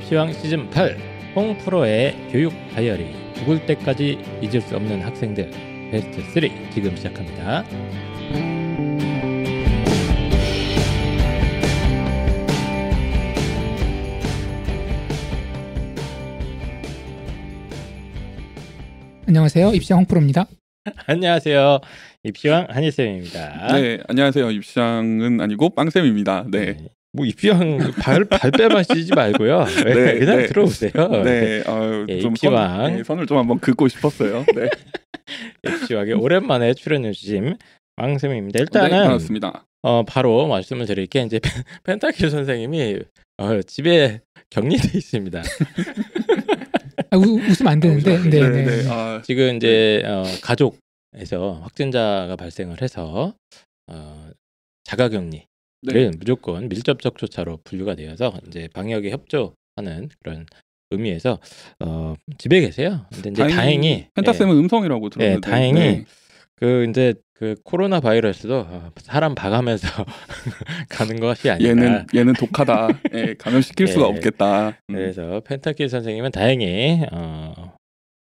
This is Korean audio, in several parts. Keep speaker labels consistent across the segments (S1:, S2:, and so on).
S1: 입시왕 시즌 8 홍프로의 교육 다이어리 죽을 때까지 잊을 수 없는 학생들 베스트 3 지금 시작합니다.
S2: 안녕하세요. 입시왕 홍프로입니다.
S1: 안녕하세요. 입시왕 한희쌤입니다.
S3: 네, 안녕하세요. 입시장은 아니고 빵쌤입니다. 네.
S1: 뭐 입시왕 발 발뺌만 쓰지 말고요. 네,
S3: 네,
S1: 그냥
S3: 네.
S1: 들어오세요.
S3: 네, 어,
S1: 예,
S3: 좀
S1: 입시왕.
S3: 선, 네, 선을 좀 한번 긋고 싶었어요. 네,
S1: 입시왕에 오랜만에 출연해 주신 왕쌤입니다.
S3: 네,
S1: 일단은
S3: 반갑습니다.
S1: 어, 바로 말씀을 드릴 게 이제 펜- 펜타킬 선생님이 어, 집에 격리돼 있습니다.
S2: 아, 우, 웃으면 안 되는데.
S1: 웃으면
S2: 네,
S1: 안
S2: 네.
S3: 네, 아,
S1: 지금 이제 어, 가족에서 확진자가 발생을 해서 어, 자가격리를
S3: 네.
S1: 무조건 밀접촉 조차로 분류가 되어서 이제 방역에 협조하는 그런 의미에서 어, 집에 계세요. 근데 이제 다행히,
S3: 펜타 쌤은 음성이라고
S1: 예,
S3: 들었는데.
S1: 예, 다행히
S3: 네.
S1: 그 이제 그 코로나 바이러스도 어, 사람 봐가면서 가는 것이 아니라
S3: 얘는 얘는 독하다. 예, 감염시킬
S1: 예.
S3: 수가 없겠다. 음,
S1: 그래서 펜타킬 선생님은 다행히 어,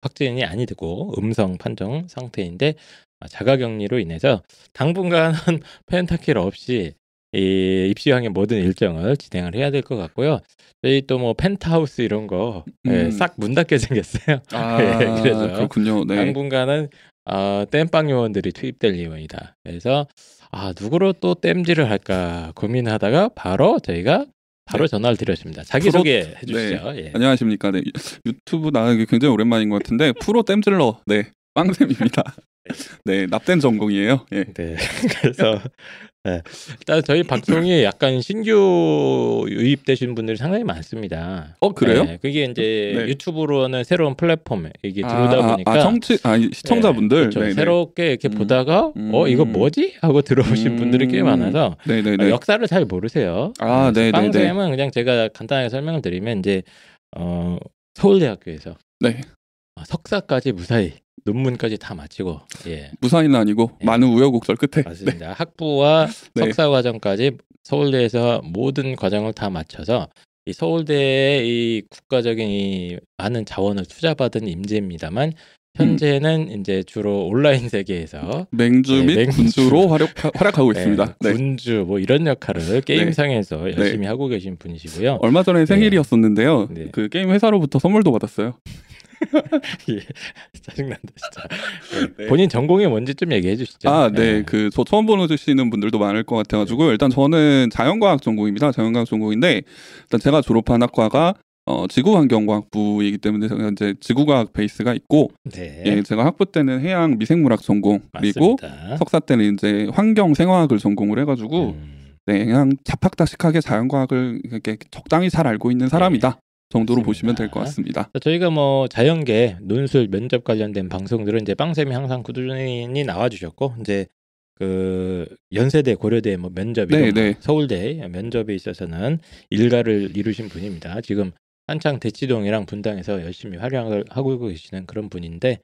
S1: 확진이 아니고 음성 판정 상태인데 아, 자가격리로 인해서 당분간은 펜타킬 없이 이 입시왕의 모든 일정을 진행을 해야 될 것 같고요. 저희 또 뭐 펜트하우스 이런 거
S3: 음.
S1: 싹문 닫게 생겼어요.
S3: 아,
S1: 예, 그래서
S3: 그렇군요. 네.
S1: 당분간은 어, 땜빵 요원들이 투입될 예정이다. 그래서 아 누구로 또 땜질을 할까 고민하다가 바로 저희가 바로
S3: 네.
S1: 전화를 드렸습니다. 자기
S3: 프로-
S1: 소개 해주시죠. 예.
S3: 안녕하십니까. 네. 유- 유튜브 나가기 굉장히 오랜만인 것 같은데 프로 댐질러. 네. 빵쌤입니다. 네, 납된 전공이에요. 예.
S1: 네. 그래서 네. 일단 저희 방송이 약간 신규 유입되신 분들이 상당히 많습니다.
S3: 어, 그래요?
S1: 네, 그게 이제
S3: 네.
S1: 유튜브로는 새로운 플랫폼 이게
S3: 아,
S1: 들어오다
S3: 아,
S1: 보니까
S3: 아, 청취 아 시청자분들
S1: 네, 그렇죠.
S3: 네, 네.
S1: 새롭게 이렇게
S3: 음.
S1: 보다가
S3: 음.
S1: 어 이거 뭐지 하고 들어오신
S3: 음.
S1: 분들이 꽤 많아서 어,
S3: 네.
S1: 역사를 잘 모르세요.
S3: 아, 네, 네, 네.
S1: 빵쌤은 그냥 제가 간단하게 설명을 드리면 이제 어, 서울대학교에서
S3: 네.
S1: 어, 석사까지 무사히 논문까지 다 마치고 예
S3: 무사히는 아니고
S1: 네.
S3: 많은 우여곡절 끝에
S1: 맞습니다. 학부와
S3: 네.
S1: 석사 과정까지 서울대에서 모든 과정을 다 마쳐서 이 서울대의 이 국가적인 이 많은 자원을 투자받은 임제입니다만 현재는 이제 주로 온라인 세계에서
S3: 맹주
S1: 네,
S3: 및
S1: 맹주.
S3: 군주로 활약, 활약하고 있습니다.
S1: 네,
S3: 네.
S1: 군주 뭐 이런 역할을 게임상에서 열심히 하고 계신 분이시고요.
S3: 얼마 전에 생일이었었는데요.
S1: 네.
S3: 그 게임 회사로부터 선물도 받았어요.
S1: 예, 짜증난다 진짜.
S3: 네.
S1: 본인 전공이 뭔지 좀 얘기해 주시죠.
S3: 아, 네.
S1: 예.
S3: 그저 처음 보시는 분들도 많을 것 같아가지고 일단 저는 자연과학 전공입니다. 자연과학 전공인데 일단 제가 졸업한 학과가 어, 지구환경과학부이기 때문에 이제 지구과학 베이스가 있고
S1: 네.
S3: 예, 제가 학부 때는 해양 미생물학 전공 그리고
S1: 맞습니다.
S3: 석사 때는 이제 환경 생화학을 전공을 해가지고
S1: 음,
S3: 네, 그냥 자팍다식하게 자연과학을 이렇게 적당히 잘 알고 있는 사람이다 정도로
S1: 맞습니다.
S3: 보시면 될 것 같습니다.
S1: 저희가 뭐 자연계 논술 면접 관련된 방송들은 이제 빵쌤이 항상 꾸준히 나와주셨고 이제 그 연세대 고려대 뭐 면접이
S3: 네, 네.
S1: 서울대 면접에 있어서는 일가를 이루신 분입니다. 지금 한창 대치동이랑 분당에서 열심히 활약을 하고 계시는 그런 분인데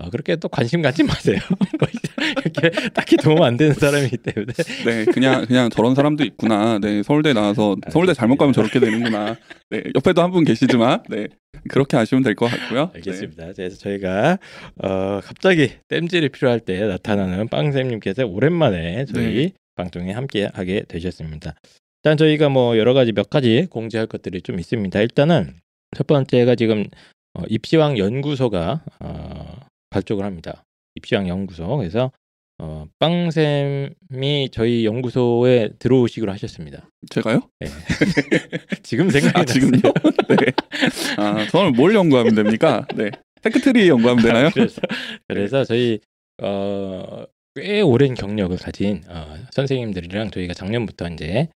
S1: 어, 그렇게 또 관심 갖지 마세요. 뭐 이렇게 딱히 도움 안 되는 사람이기 때문에
S3: 네, 그냥 그냥 저런 사람도 있구나. 네, 서울대 나와서 서울대 잘못 가면 저렇게 되는구나. 네, 옆에도 한 분 계시지만, 네, 그렇게 아시면 될 것 같고요. 네.
S1: 알겠습니다. 그래서 저희가 어, 갑자기 땜질이 필요할 때 나타나는 빵쌤님께서 오랜만에 저희
S3: 네.
S1: 방송에 함께 하게 되셨습니다. 일단 저희가 뭐 여러 가지 몇 가지 공지할 것들이 좀 있습니다. 일단은 첫 번째가 지금 어, 입시왕 연구소가 어, 발족을 합니다. 입시왕 연구소. 그래서 어, 빵쌤이 저희 연구소에 들어오시기로 하셨습니다.
S3: 제가요?
S1: 네. 지금 생각이
S3: 아, 지금요? 네. 아, 저는 뭘 연구하면 됩니까? 네. 세크트리 연구하면 되나요?
S1: 그래서 그래서 저희 어, 꽤 오랜 경력을 가진 어, 선생님들이랑 저희가 작년부터 이제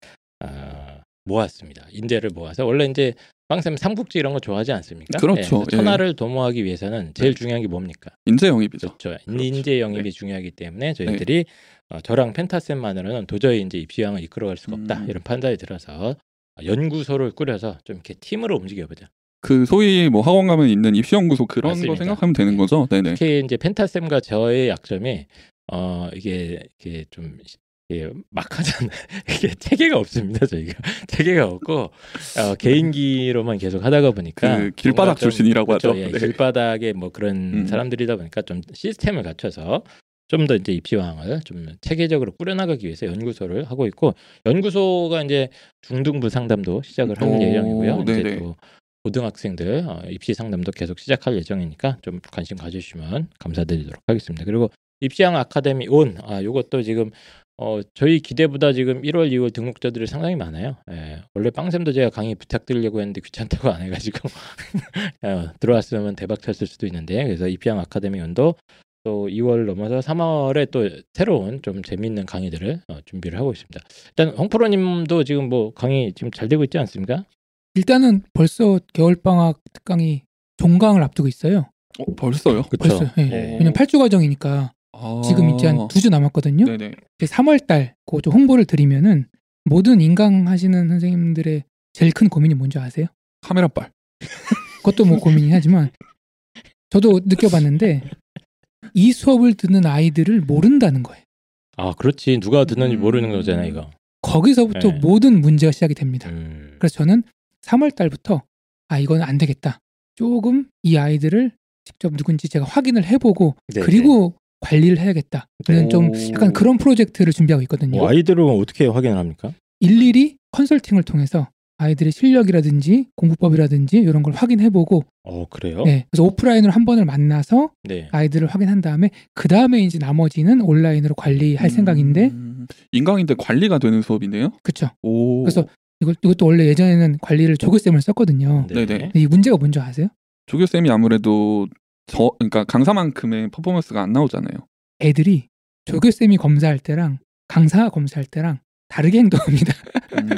S1: 어, 모았습니다. 인재를 모아서 원래 이제 빵쌤 삼국지 이런 거 좋아하지 않습니까?
S3: 그렇죠.
S1: 예, 그래서
S3: 예.
S1: 천하를 도모하기 위해서는 제일
S3: 네.
S1: 중요한 게 뭡니까?
S3: 인재 영입이죠.
S1: 그렇죠.
S3: 그렇죠.
S1: 인재 영입이
S3: 네.
S1: 중요하기 때문에 저희들이 어, 저랑 펜타쌤만으로는 도저히 이제 입시왕을 이끌어갈 수가 없다
S3: 음.
S1: 이런 판단이 들어서 연구소를 꾸려서 좀 이렇게 팀으로 움직여보자.
S3: 그 소위 뭐 학원 가면 있는 입시 연구소 그런
S1: 맞습니다.
S3: 거 생각하면 되는 거죠. 네네.
S1: 특히 이제 펜타쌤과 저의 약점이 어 이게 이게 좀 예, 막 하잖아요. 이게 체계가 없습니다. 저희가 체계가 없고 어, 개인기로만 계속 하다가 보니까
S3: 그 길바닥
S1: 좀
S3: 출신이라고
S1: 그렇죠.
S3: 하죠.
S1: 예,
S3: 네.
S1: 길바닥에 뭐 그런
S3: 음.
S1: 사람들이다 보니까 좀 시스템을 갖춰서 좀 더 이제 입시왕을 좀 체계적으로 꾸려나가기 위해서 연구소를 하고 있고 연구소가 이제 중등부 상담도 시작을 할
S3: 오,
S1: 예정이고요. 이제
S3: 네네.
S1: 또 고등학생들 어, 입시 상담도 계속 시작할 예정이니까 좀 관심 가주시면 감사드리도록 하겠습니다. 그리고 입시왕 아카데미 온, 아 요것도 지금 어 저희 기대보다 지금 1월, 2월 등록자들이 상당히 많아요. 예, 원래 빵쌤도 제가 강의 부탁드리려고 했는데 귀찮다고 안 해가지고 어, 들어왔으면 대박 쳤을 수도 있는데 그래서 입시왕 아카데미 온도 또 2월 넘어서 3월에 또 새로운 좀 재미있는 강의들을 어, 준비를 하고 있습니다. 일단 홍프로님도 지금 뭐 강의 지금 잘 되고 있지 않습니까?
S2: 일단은 벌써 겨울방학 특강이 종강을 앞두고 있어요.
S3: 어, 벌써요?
S1: 그렇죠.
S2: 벌써. 예.
S1: 예.
S2: 왜냐면 8주 과정이니까
S3: 아.
S2: 지금 이제 한 두 주 남았거든요.
S3: 네네.
S2: 이제 3월 달 그좀 홍보를 드리면은 모든 인강 하시는 선생님들의 제일 큰 고민이 뭔지 아세요?
S3: 카메라빨.
S2: 그것도 뭐 고민이긴 하지만 저도 느껴봤는데 이 수업을 듣는 아이들을 모른다는 거예요.
S1: 아 그렇지 누가 듣는지
S3: 음.
S1: 모르는 거잖아 이거.
S2: 거기서부터
S1: 네.
S2: 모든 문제가 시작이 됩니다.
S1: 음.
S2: 그래서 저는 3월 달부터 아 이건 안 되겠다. 조금 이 아이들을 직접 누군지 제가 확인을 해보고
S1: 네,
S2: 그리고 관리를 해야겠다. 저는 좀
S3: 오.
S2: 약간 그런 프로젝트를 준비하고 있거든요.
S1: 뭐 아이들은 어떻게 확인을 합니까?
S2: 일일이 컨설팅을 통해서 아이들의 실력이라든지 공부법이라든지 이런 걸 확인해보고
S1: 어 그래요?
S2: 네, 그래서 오프라인으로 한 번을 만나서
S1: 네.
S2: 아이들을 확인한 다음에 그 다음에 이제 나머지는 온라인으로 관리할 생각인데
S3: 음, 인강인데 관리가 되는 수업이네요.
S2: 그쵸
S3: 오.
S2: 그래서 이걸 이것도 원래 예전에는 관리를 조교쌤을 썼거든요.
S1: 네.
S3: 네네.
S2: 근데 이 문제가 뭔지 아세요?
S3: 조교 쌤이 아무래도 저 그러니까 강사만큼의 퍼포먼스가 안 나오잖아요.
S2: 애들이 조교 쌤이 검사할 때랑 강사가 검사할 때랑 다르게 행동합니다.
S3: 음.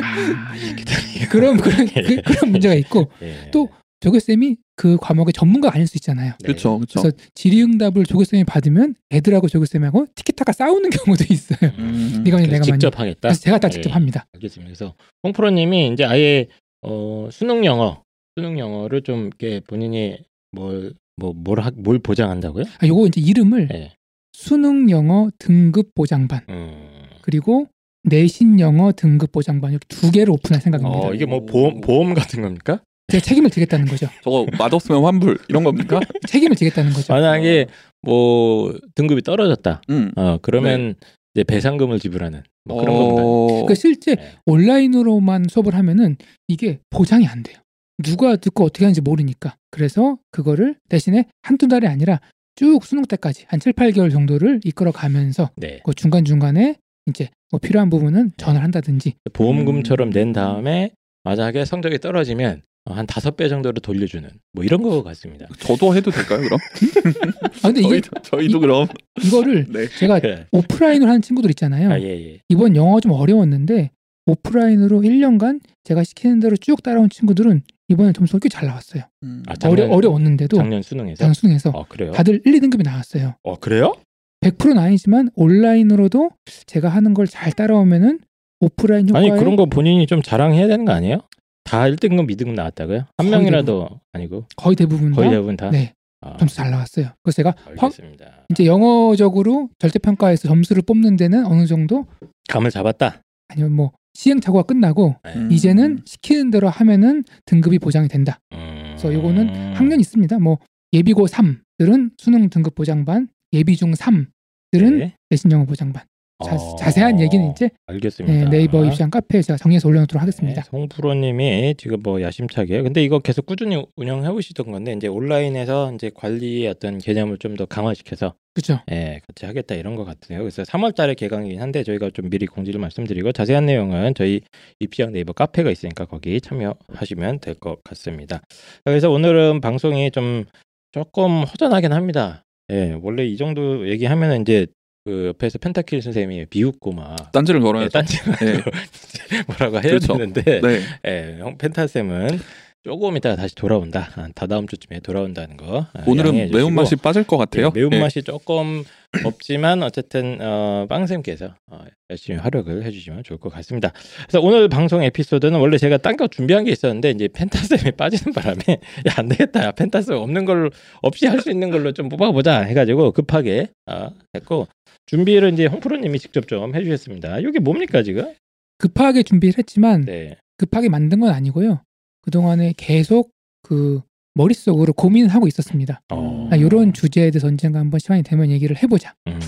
S2: 그런 그런 그, 그런 문제가 있고
S1: 예.
S2: 또 조교 쌤이 그 과목의 전문가가 아닐 수 있잖아요.
S1: 네.
S3: 그렇죠, 그렇죠.
S2: 그래서 질의응답을 조교 쌤이 받으면 애들하고 조교 쌤하고 티키타카 싸우는 경우도 있어요.
S3: 음.
S2: 이거는
S1: 그래서
S2: 내가
S1: 직접 하겠다.
S2: 그래서 제가 다 직접
S1: 예.
S2: 합니다.
S1: 알겠습니다. 그래서 홍프로님이 이제 아예 어, 수능 영어, 수능 영어를 좀 이렇게 본인이 뭘 뭐뭘 뭘 보장한다고요?
S2: 아, 요거 이제 이름을
S1: 예.
S2: 수능 영어 등급 보장반
S1: 음.
S2: 그리고 내신 영어 등급 보장반 이렇게 두 개를 오픈할 생각입니다.
S1: 어 이게 뭐 보험 보험 같은 겁니까?
S2: 제가 책임을 지겠다는 거죠.
S3: 저거 맞았으면 환불 이런 겁니까?
S2: 책임을 지겠다는 거죠.
S1: 만약에 뭐 등급이 떨어졌다.
S3: 음.
S1: 어 그러면 이제 배상금을 지불하는 뭐 그런?
S3: 어...
S2: 그러니까 실제
S1: 네.
S2: 온라인으로만 수업을 하면은 이게 보장이 안 돼요. 누가 듣고 어떻게 하는지 모르니까. 그래서 그거를 대신에 한두 달이 아니라 쭉 수능 때까지 한 7, 8개월 정도를 이끌어 가면서
S1: 네.
S2: 그 중간중간에 이제 뭐 필요한 부분은 전화를 한다든지
S1: 보험금처럼
S3: 음.
S1: 낸 다음에 만약에 성적이 떨어지면 한 다섯 배 정도를 돌려주는 뭐 이런 거 같습니다.
S3: 저도 해도 될까요, 그럼?
S2: 아 근데 이게
S3: 저희도, 저희도 그럼.
S2: 이거를
S3: 네.
S2: 제가
S1: 그래.
S2: 오프라인으로 하는 친구들 있잖아요.
S1: 아, 예, 예.
S2: 이번 영어가 좀 어려웠는데 오프라인으로 1년간 제가 시키는 대로 쭉 따라온 친구들은 이번에 점수가 꽤 잘 나왔어요.
S3: 음.
S1: 아, 작-
S2: 어려
S1: 작년-
S2: 어려웠는데도
S1: 작년 수능에서.
S2: 작년 수능에서
S1: 어, 그래요?
S2: 다들 1, 2등급이 나왔어요.
S1: 어, 그래요?
S2: 100%는 아니지만 온라인으로도 제가 하는 걸 잘 따라오면은 오프라인 효과에
S1: 아니, 그런 거 본인이 좀 자랑해야 되는 거 아니에요? 다 1등급, 2등급 나왔다고요? 한
S2: 거의
S1: 명이라도 아니고
S2: 거의 대부분 다
S1: 거의 대부분 다.
S2: 네,
S1: 아,
S2: 점수 잘 나왔어요. 그래서 제가 확
S1: 알겠습니다.
S2: 이제 영어적으로 절대평가에서 점수를 뽑는 데는 어느 정도
S1: 감을 잡았다.
S2: 아니면 뭐 시행착오가 끝나고
S1: 네.
S3: 음.
S2: 이제는 시키는 대로 하면은 등급이 보장이 된다.
S1: 음...
S2: 그래서 요거는 학년 있습니다. 뭐 예비고 3들은 수능 등급 보장반, 예비 중 3들은
S1: 네.
S2: 내신 영어 보장반. 자,
S1: 어,
S2: 자세한 얘기는 이제
S1: 알겠습니다.
S2: 네, 네이버 입시한 카페에 제가 정리해서 올려놓도록 하겠습니다.
S1: 네, 송프로님이 지금 뭐 야심차게 근데 이거 계속 꾸준히 운영해 오시던 건데 이제 온라인에서 이제 관리의 어떤 개념을 좀 더 강화시켜서
S2: 그렇죠.
S1: 예, 같이 하겠다 이런 것 같아요. 그래서 3월달에 개강이긴 한데 저희가 좀 미리 공지를 말씀드리고 자세한 내용은 저희 입시형 네이버 카페가 있으니까 거기 참여하시면 될 것 같습니다. 그래서 오늘은 방송이 좀 조금 허전하긴 합니다. 예, 원래 이 정도 얘기하면 이제 그 옆에서 펜타킬 선생님이 비웃고 막
S3: 딴지를
S1: 예,
S3: 걸어야죠.
S1: 딴지
S3: 네.
S1: 뭐라고 해야
S3: 그렇죠.
S1: 되는데
S3: 네.
S1: 예, 형 펜타 쌤은 조금 있다가 다시 돌아온다. 아, 다다음 주쯤에 돌아온다는 거. 아,
S3: 오늘은. 매운맛이 빠질 것 같아요.
S1: 네, 매운맛이 조금 없지만 어쨌든 어, 빵쌤께서 어, 열심히 활약을 해주시면 좋을 것 같습니다. 그래서 오늘 방송 에피소드는 원래 제가 딴 거 준비한 게 있었는데 이제 펜타쌤이 빠지는 바람에 야, 안 되겠다. 펜타쌤 없는 걸로 없이 할 수 있는 걸로 좀 뽑아보자 해가지고 급하게 어, 했고 준비를 이제 홍프로님이 직접 좀 해주셨습니다. 이게 뭡니까 지금?
S2: 급하게 준비를 했지만
S1: 네.
S2: 급하게 만든 건 아니고요. 그동안에 계속 그 머릿속으로 고민을 하고 있었습니다.
S1: 어.
S2: 아, 이런 주제에 대해서 언젠가 한번 시간이 되면 얘기를 해보자.
S1: 음.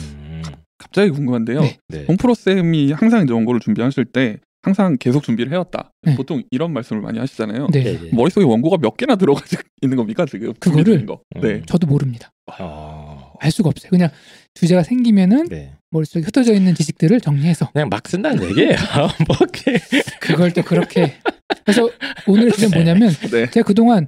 S3: 갑자기 궁금한데요.
S2: 네.
S1: 네.
S3: 홍프로 쌤이 항상 이제 원고를 준비하실 때 항상 계속 준비를 해왔다.
S2: 네.
S3: 보통 이런 말씀을 많이 하시잖아요.
S2: 네,
S1: 네, 네.
S3: 머릿속에 원고가 몇 개나 들어가 있는 겁니까 지금?
S2: 그거를-
S3: 거. 네.
S1: 음.
S2: 저도 모릅니다.
S1: 어.
S2: 알 수가 없어요. 그냥 주제가 생기면은
S1: 네.
S2: 머릿속에 흩어져 있는 지식들을 정리해서
S1: 그냥 막 쓴다는 얘기예요. 뭐.
S2: 그걸 또 그렇게 그래서 오늘의 주제는
S1: 네.
S2: 뭐냐면
S3: 네.
S2: 제가 그동안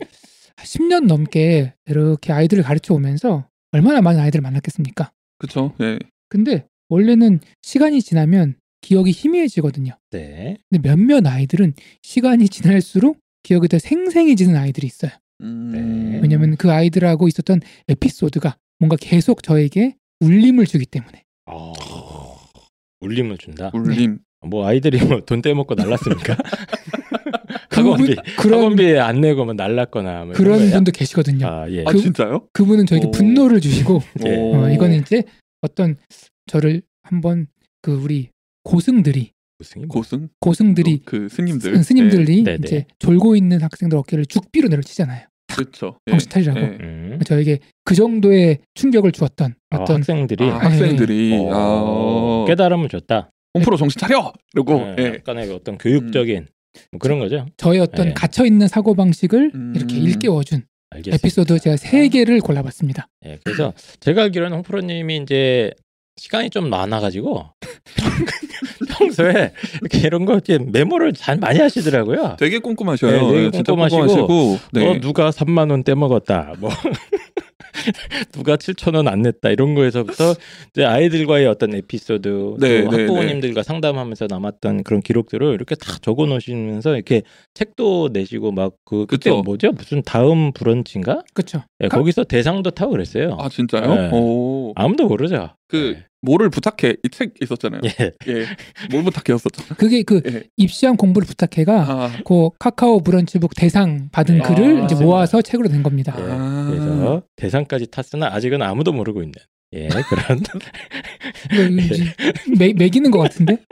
S2: 10년 넘게 이렇게 아이들을 가르쳐 오면서 얼마나 많은 아이들을 만났겠습니까?
S3: 그렇죠. 예.
S2: 근데 원래는 시간이 지나면 기억이 희미해지거든요.
S1: 네.
S2: 근데 몇몇 아이들은 시간이 지날수록 기억이 더 생생해지는 아이들이 있어요.
S3: 음...
S1: 네.
S2: 왜냐면 그 아이들하고 있었던 에피소드가 뭔가 계속 저에게 울림을 주기 때문에.
S1: 어. 울림을 준다.
S3: 울림.
S1: 뭐 아이들이 뭐 돈 떼먹고 날랐습니까? 학원비
S2: 그분- 그런
S1: 학원비 안 내고 뭐 날랐거나 뭐
S2: 그런
S1: 거예요?
S2: 분도 계시거든요.
S1: 아 예.
S3: 아
S2: 그-
S3: 진짜요?
S2: 그분은 저에게
S3: 오.
S2: 분노를 주시고
S1: 네.
S3: 오.
S2: 어, 이거는 이제 어떤 저를 한번 그 우리 고승들이
S1: 무슨 뭐-
S3: 고승
S2: 고승들이
S3: 그 스님들
S2: 스- 스님들이
S1: 네, 네.
S2: 이제 졸고 있는 학생들 어깨를 죽비로 내려치잖아요.
S3: 그렇죠. 예.
S2: 정신 차리라고.
S3: 예.
S1: 음.
S2: 저에게 그 정도의 충격을 주었던
S1: 아,
S2: 어떤
S1: 학생들이
S3: 아, 학생들이
S1: 어,
S3: 아,
S1: 깨달음을 줬다.
S3: 홍프로 정신 차려 이러고
S1: 네,
S3: 예.
S1: 약간의 어떤 교육적인 뭐 그런 거죠.
S2: 저의 어떤
S1: 네.
S2: 갇혀 있는 사고 방식을
S3: 음.
S2: 이렇게 일깨워준
S1: 알겠습니다.
S2: 에피소드 제가 세 개를 골라봤습니다.
S1: 예, 그래서 제가 알기로는 홍프로님이 이제 시간이 좀 많아가지고 평소에 이렇게 이런 거 이렇게 메모를 잘 많이 하시더라고요.
S3: 되게 꼼꼼하셔요.
S1: 네, 되게
S3: 예, 진짜
S1: 꼼꼼하시고,
S3: 꼼꼼하시고 네.
S1: 어, 누가 3만 원 떼먹었다. 뭐 누가 7천 원 안 냈다. 이런 거에서부터 이제 아이들과의 어떤 에피소드,
S3: 네,
S1: 또
S3: 네,
S1: 학부모님들과 상담하면서 남았던 그런 기록들을 이렇게 다 적어 놓으시면서 이렇게 책도 내시고 막 그 그때
S3: 그쵸.
S1: 뭐죠? 무슨 다음 브런치인가?
S2: 그렇죠.
S1: 예, 거기서 대상도 타고 그랬어요.
S3: 아 진짜요?
S1: 네.
S3: 오.
S1: 아무도 모르죠.
S3: 그 뭐를 부탁해 이 책 있었잖아요.
S1: 예. 예.
S3: 예. 뭘 부탁해였었죠?
S2: 그게 그
S3: 예.
S2: 입시한 공부를 부탁해가
S3: 아,
S2: 그 카카오 브런치북 대상 받은
S1: 네.
S2: 글을
S1: 아,
S2: 이제
S1: 맞습니다.
S2: 모아서 책으로 낸 겁니다.
S1: 예,
S3: 아.
S1: 그래서 대상까지 탔으나 아직은 아무도 모르고 있는 예 그런
S2: 매, 매기는 것 같은데?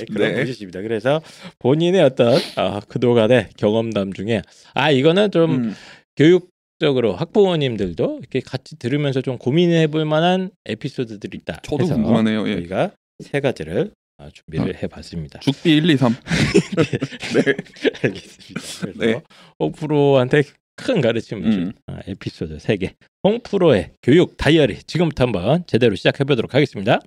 S1: 예, 그런
S3: 네.
S1: 것이십니다. 그래서 본인의 어떤 아, 그동안의 경험담 중에 아 이거는 좀
S3: 음.
S1: 교육 적으로 학부모님들도 이렇게 같이 들으면서 좀 고민해 볼 만한 에피소드들이 있다.
S3: 저도
S1: 해서
S3: 궁금하네요. 예.
S1: 저희가 세 가지를 아, 준비를 해봤습니다.
S3: 죽비 1, 2, 3. 네.
S1: 알겠습니다. 그래서
S3: 네.
S1: 홍프로한테 큰 가르침을 준
S3: 음.
S1: 아, 에피소드 3개. 홍프로의 교육 다이어리 지금부터 한번 제대로 시작해 보도록 하겠습니다.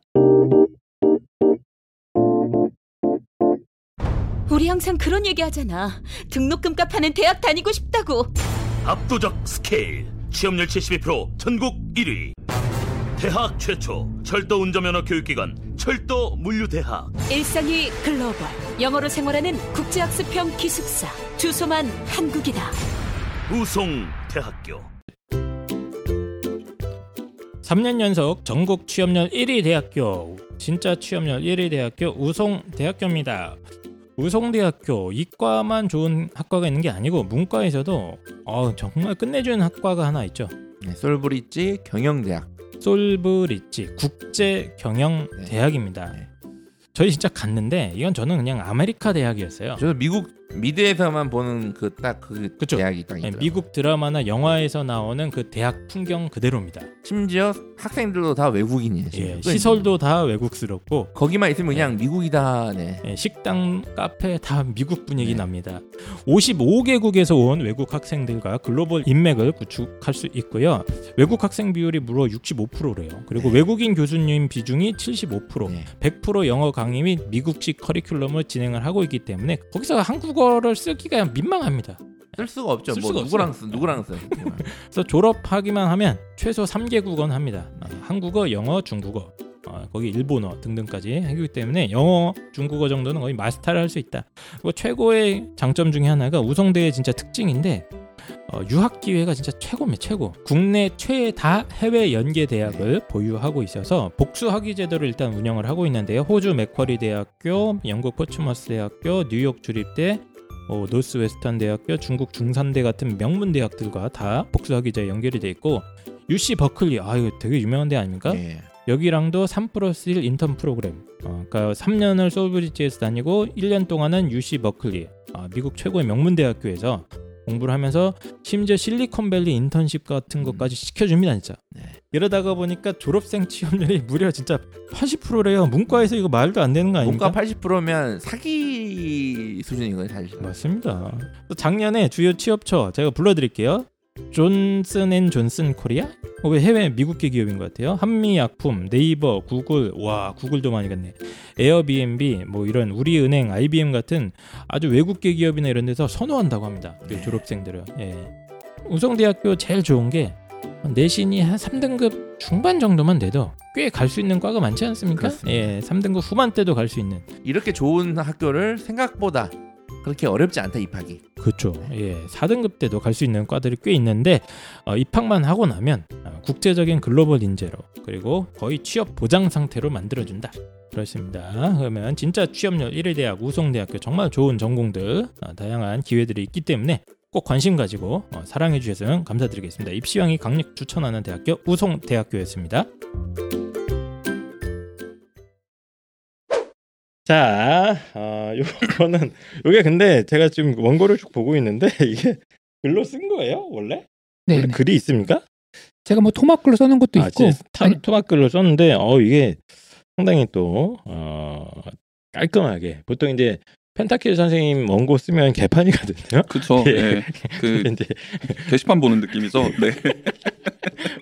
S4: 우리 항상 그런 얘기 하잖아. 등록금 값하는 대학 다니고 싶다고.
S5: 압도적 스케일 취업률 72% 전국 1위 대학 최초 철도 운전면허 교육기관 철도 물류대학
S4: 일상이 글로벌. 영어로 생활하는 국제학습형 기숙사. 주소만 한국이다.
S5: 우송대학교
S1: 3년 연속 전국 취업률 1위 대학교 진짜 취업률 1위 대학교 우송대학교입니다. 우송대학교 이과만 좋은 학과가 있는 게 아니고 문과에서도 어, 정말 끝내주는 학과가 하나 있죠.
S6: 네, 솔브리지 경영대학.
S1: 솔브리지 국제 경영대학입니다.
S6: 네.
S1: 저희 진짜 갔는데 이건 저는 그냥 아메리카 대학이었어요.
S6: 저도 미국 미드에서만 보는 그 딱 그. 대학이 딱
S1: 네,
S6: 있더라고요.
S1: 미국 드라마나 영화에서 나오는 그 대학 풍경 그대로입니다.
S6: 심지어 학생들도 다 외국인이에요.
S1: 예. 시설도 다 외국스럽고
S6: 거기만 있으면 그냥 미국이다. 네.
S1: 예, 식당, 카페 다 미국 분위기
S6: 네.
S1: 납니다. 55개국에서 온 외국 학생들과 글로벌 인맥을 구축할 수 있고요. 외국 학생 비율이 무려 65%래요. 그리고 외국인 교수님 비중이 75%,
S6: 네.
S1: 100% 영어 강의 및 미국식 커리큘럼을 진행을 하고 있기 때문에 거기서 한국어 를 쓰기가 민망합니다.
S6: 쓸 수가 없죠.
S1: 쓸
S6: 뭐
S1: 수가
S6: 누구랑
S1: 없어요.
S6: 쓰 누구랑 써.
S1: 그래서 졸업하기만 하면 최소 3개 국어는 합니다. 어, 한국어, 영어, 중국어. 어, 거기 일본어 등등까지 하기 때문에 영어, 중국어 정도는 거의 마스터를 할 수 있다. 그리고 최고의 장점 중에 하나가 우성대의 진짜 특징인데 어, 유학 기회가 진짜 최고입니다. 최고. 국내 최다 해외 연계 대학을 보유하고 있어서 복수 학위 제도를 일단 운영을 하고 있는데요. 호주 맥쿼리 대학교, 영국 포츠머스 대학교, 뉴욕 주립대, 어, 노스웨스턴 대학교, 중국 중산대 같은 명문 대학들과 다 복수 학위제 연결이 돼 있고 UC 버클리 아 이거 되게 유명한 데 아닙니까?
S6: 예.
S1: 여기랑도 3 플러스 1 인턴 프로그램. 어, 그러니까 3년을 솔브리지에서 다니고 1년 동안은 UC 버클리, 아, 미국 최고의 명문 대학교에서 공부를 하면서 심지어 실리콘밸리 인턴십 같은 것까지 시켜줍니다 진짜.
S6: 네.
S1: 이러다가 보니까 졸업생 취업률이 무려 진짜 80%래요. 문과에서 이거 말도 안 되는 거 아닙니까?
S6: 문과 80%면 사기 수준인 거예요 사실.
S1: 맞습니다. 또 작년에 주요 취업처 제가 불러드릴게요. 존슨 앤 존슨 코리아? 어, 왜 해외 미국계 기업인 것 같아요. 한미약품, 네이버, 구글, 와 구글도 많이 갔네. 에어비앤비, 뭐 이런 우리은행, IBM 같은 아주 외국계 기업이나 이런 데서 선호한다고 합니다. 그
S6: 네.
S1: 졸업생들을. 예. 우성대학교 제일 좋은 게 내신이 한 3등급 중반 정도만 돼도 꽤 갈 수 있는 과가 많지 않습니까?
S6: 그렇습니다.
S1: 예, 3등급 후반 때도 갈 수 있는.
S6: 이렇게 좋은 학교를 생각보다 그렇게 어렵지 않다 입학이.
S1: 그렇죠. 예, 4등급 때도 갈 수 있는 과들이 꽤 있는데 어, 입학만 하고 나면 어, 국제적인 글로벌 인재로 그리고 거의 취업 보장 상태로 만들어준다. 그렇습니다. 그러면 진짜 취업률 1위 대학, 우송대학교 정말 좋은 전공들 어, 다양한 기회들이 있기 때문에 꼭 관심 가지고 어, 사랑해 주셔서 감사드리겠습니다. 입시왕이 강력 추천하는 대학교 우송 대학교였습니다. 자, 어, 요거는 요게 근데 제가 지금 원고를 쭉 보고 있는데 이게 글로 쓴 거예요 원래?
S2: 네,
S1: 원래
S2: 네.
S1: 글이 있습니까?
S2: 제가 뭐 토막글로 써놓은 것도
S1: 아,
S2: 있고
S1: 제 타, 토막글로 썼는데 어 이게 상당히 또 어, 깔끔하게 보통 이제 펜타킬 선생님 원고 쓰면 개판이거든요.
S3: 그쵸.
S1: 예.
S3: 예. 그
S1: 이제
S3: 게시판 보는 느낌이죠. 네.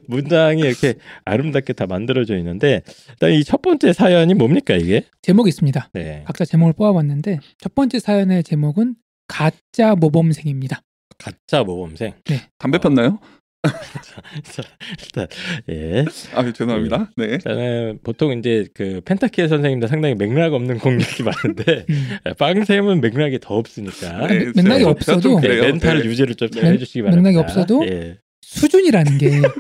S1: 문장이 이렇게 아름답게 다 만들어져 있는데 일단 이 첫 번째 사연이 뭡니까 이게?
S2: 제목이 있습니다.
S1: 네.
S2: 각자 제목을 뽑아봤는데 첫 번째 사연의 제목은 가짜 모범생입니다.
S1: 가짜 모범생.
S3: 담배 폈나요?
S1: 자, 일단 예.
S3: 아 죄송합니다. 네.
S1: 저는 보통 이제 그 펜타킬 선생님도 상당히 맥락 없는 공략이 많은데
S2: 음.
S1: 빵샘은 맥락이 더 없으니까
S3: 네,
S2: 맥락이 없어도
S3: 좀
S1: 네. 멘탈
S3: 네.
S1: 유지를 좀
S2: 맥-
S1: 해주시기 바랍니다.
S2: 맥락이 없어도
S1: 예.
S2: 수준이라는 게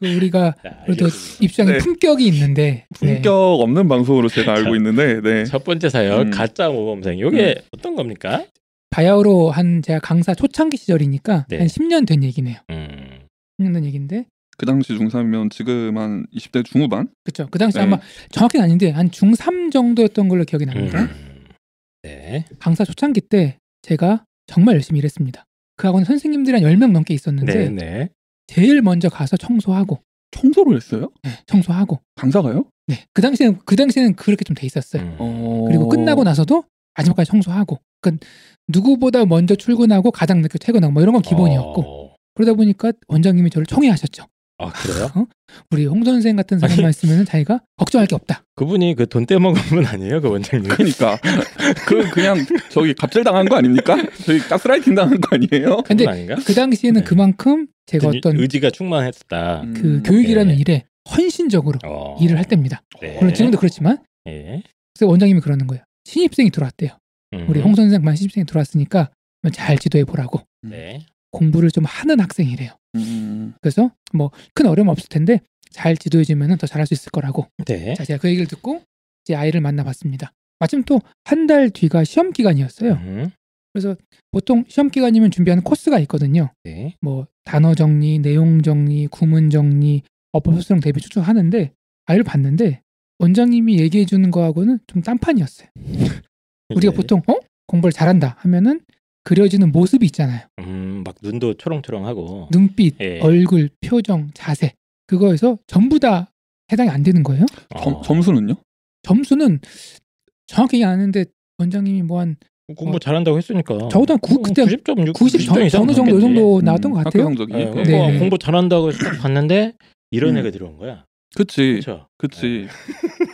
S2: 그 우리가
S1: 자,
S2: 그래도
S1: 알겠습니다.
S2: 입시장에
S3: 네.
S2: 품격이 있는데 네.
S3: 품격 없는 방송으로 제가 알고 있는데 네.
S1: 첫 번째 사연
S3: 음.
S1: 가짜 모범생. 이게 어떤 겁니까?
S2: 바야흐로 한 제가 강사 초창기 시절이니까
S1: 네.
S2: 한 10년 된 얘기네요.
S1: 음.
S2: 10년 된 얘기인데
S3: 그 당시 중3이면 지금 한 20대 중후반?
S2: 그렇죠. 그 당시
S3: 네.
S2: 아마 정확히는 아닌데 한 중3 정도였던 걸로 기억이 납니다.
S1: 음. 네.
S2: 강사 초창기 때 제가 정말 열심히 일했습니다. 그 학원 선생님들이 한 10명 넘게 있었는데
S1: 네, 네.
S2: 제일 먼저 가서 청소하고
S3: 청소를 했어요?
S2: 네, 청소하고
S3: 강사가요?
S2: 네. 그 당시에는 그 당시에는 그렇게 좀 돼 있었어요.
S1: 음.
S3: 어...
S2: 그리고 끝나고 나서도 마지막까지 청소하고 그러니까 누구보다 먼저 출근하고 가장 늦게 퇴근하고 뭐 이런 건 기본이었고
S1: 어.
S2: 그러다 보니까 원장님이 저를 청해하셨죠.
S1: 아 그래요?
S2: 우리 홍 선생 같은. 사람만 있으면 자기가 걱정할 게 없다.
S1: 그분이 그 돈 떼먹은 분 아니에요, 그 원장님?
S3: 그러니까 그 그냥 저기 갑질 당한 거 아닙니까? 저기 가스라이팅 당한 거 아니에요?
S2: 근데
S1: 아닌가?
S2: 그 당시에는
S1: 네.
S2: 그만큼 제가
S1: 어떤
S2: 어떤
S1: 의지가 충만했다.
S3: 음,
S2: 그 교육이라는
S1: 네.
S2: 일에 헌신적으로
S1: 어.
S2: 일을 할 때입니다.
S1: 네.
S2: 물론 지금도 그렇지만
S1: 예.
S2: 그래서 원장님이 그러는 거예요. 신입생이 들어왔대요.
S1: 음.
S2: 우리 홍 선생만 신입생이 들어왔으니까 잘 지도해 보라고
S1: 네.
S2: 공부를 좀 하는 학생이래요.
S3: 음,
S2: 그래서 뭐 큰 어려움 없을 텐데 잘 지도해 주면은 더 잘할 수 있을 거라고.
S1: 네.
S2: 자, 제가 그 얘기를 듣고 이제 아이를 만나봤습니다. 마침 또 한 달 뒤가 시험 기간이었어요.
S1: 음.
S2: 그래서 보통 시험 기간이면 준비하는 코스가 있거든요.
S1: 네.
S2: 뭐 단어 정리, 내용 정리, 구문 정리, 어법 수능 대비 추천하는데 아이를 봤는데 원장님이 얘기해 주는 거하고는 좀 딴판이었어요. 우리가 보통 어 공부를 잘한다 하면은 그려지는 모습이 있잖아요.
S1: 음, 막 눈도 초롱초롱하고.
S2: 눈빛,
S1: 예.
S2: 얼굴, 표정, 자세 그거에서 전부 다 해당이 안 되는 거예요.
S3: 점,
S1: 어.
S3: 점 수는요?
S2: 점수는 정확히 안 하는데 원장님이 뭐한
S1: 공부 잘한다고 했으니까.
S2: 저보다 구- 그때
S1: 90점, 6,
S2: 90 전,
S1: 이상
S2: 어느 정도 이. 정도
S3: 음,
S2: 나왔던 것
S3: 학교
S2: 같아요.
S1: 예,
S3: 네.
S1: 공부,
S2: 네.
S1: 공부 잘한다고 해서 딱 봤는데 이런
S3: 음.
S1: 애가 들어온 거야.
S3: 그치,
S1: 그렇죠.
S3: 그치,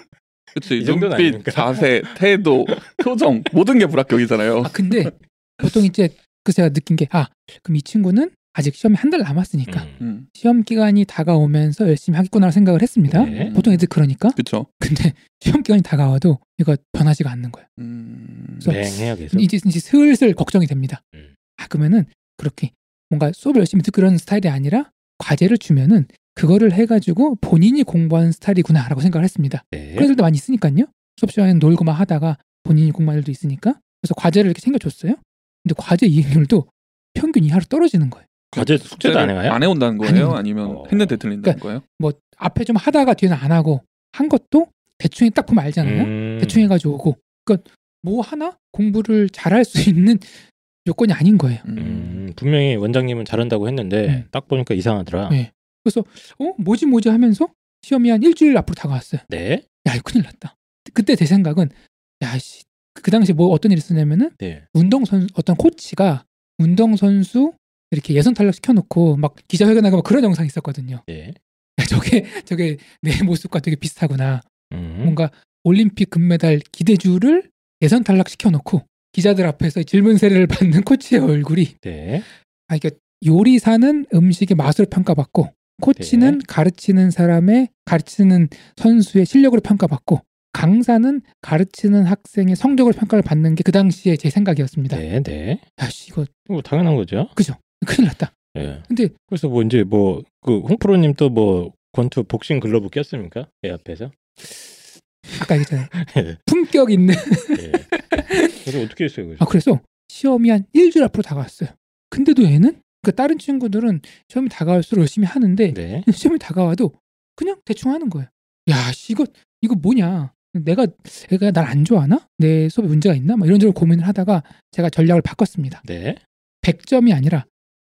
S3: 그치. 눈빛,
S1: 아닙니까?
S3: 자세, 태도, 표정 모든 게 불합격이잖아요.
S2: 아 근데 보통 이제 그 제가 느낀 게 아 그럼 이 친구는 아직 시험이 한 달 남았으니까
S1: 음.
S3: 음.
S2: 시험 기간이 다가오면서 열심히 하겠구나 생각을 했습니다.
S1: 네.
S2: 보통 애들 그러니까.
S3: 그쵸.
S2: 근데 시험 기간이 다가와도 이거 변하지가 않는 거예요.
S3: 음.
S2: 그래서
S1: 맹해요 계속.
S2: 이제, 이제 슬슬 걱정이 됩니다.
S1: 음.
S2: 아 그러면은 그렇게 뭔가 수업을 열심히 듣고 이런 스타일이 아니라 과제를 주면은 그거를 해가지고 본인이 공부하는 스타일이구나라고 생각을 했습니다.
S1: 네.
S2: 그런 애들도 많이 있으니까요. 수업 시간에 놀고 막 하다가 본인이 공부할 일도 있으니까 그래서 과제를 이렇게 챙겨줬어요. 근데 과제 이행률도 평균 이하로 떨어지는 거예요.
S1: 과제 숙제도 안 해와요?
S3: 안 해온다는
S2: 안
S3: 거예요?
S2: 해요.
S3: 아니면
S1: 어.
S3: 했는데 들린다는 거예요?
S2: 뭐 앞에 좀 하다가 뒤에는 안 하고 한 것도 대충 딱 보면 알잖아요.
S1: 음.
S2: 대충 해가지고 오고. 그러니까 뭐 하나 공부를 잘할 수 있는 요건이 아닌 거예요.
S1: 음, 분명히 원장님은 잘한다고 했는데
S2: 음.
S1: 딱 보니까 이상하더라.
S2: 네. 어 뭐지 뭐지 하면서 시험이 한 일주일 앞으로 다가왔어요.
S1: 네.
S2: 야 큰일 났다. 그때 제 생각은 야 씨 그 당시 뭐 어떤 일이 있었냐면은
S1: 네.
S2: 운동 선 어떤 코치가 운동 선수 이렇게 예선 탈락 시켜놓고 막 기자회견하고 막 그런 영상이 있었거든요.
S1: 네.
S2: 야, 저게 저게 내 모습과 되게 비슷하구나.
S1: 음.
S2: 뭔가 올림픽 금메달 기대주를 예선 탈락 시켜놓고 기자들 앞에서 질문 세례를 받는 코치의 얼굴이
S1: 네.
S2: 아 이게 요리사는 음식의 맛으로 평가받고 코치는 가르치는 사람의 가르치는 선수의 실력으로 평가받고 강사는 가르치는 학생의 성적으로 평가를 받는 게 그 당시에 제 생각이었습니다.
S1: 네. 네.
S2: 야씨 이거
S1: 뭐 당연한 거죠.
S2: 그죠? 큰일 났다.
S1: 예.
S2: 근데
S1: 그래서 뭐 이제 뭐 그 홍프로님 또 뭐 권투 복싱 글러브 꼈습니까? 애 앞에서?
S2: 아까 얘기했잖아요.
S1: 예.
S2: 품격 있는
S1: 예. 그래서 어떻게 했어요? 그래서?
S2: 아 그래서 시험이 한 일주일 앞으로 다가왔어요. 근데도 얘는 그 다른 친구들은 시험이 다가올수록 열심히 하는데
S1: 네.
S2: 시험이 다가와도 그냥 대충 하는 거예요. 야, 씨, 이거 이거 뭐냐? 내가 애가 날 안 좋아하나? 내 수업에 문제가 있나? 막 이런저런 고민을 하다가 제가 전략을 바꿨습니다.
S1: 네.
S2: 100점이 아니라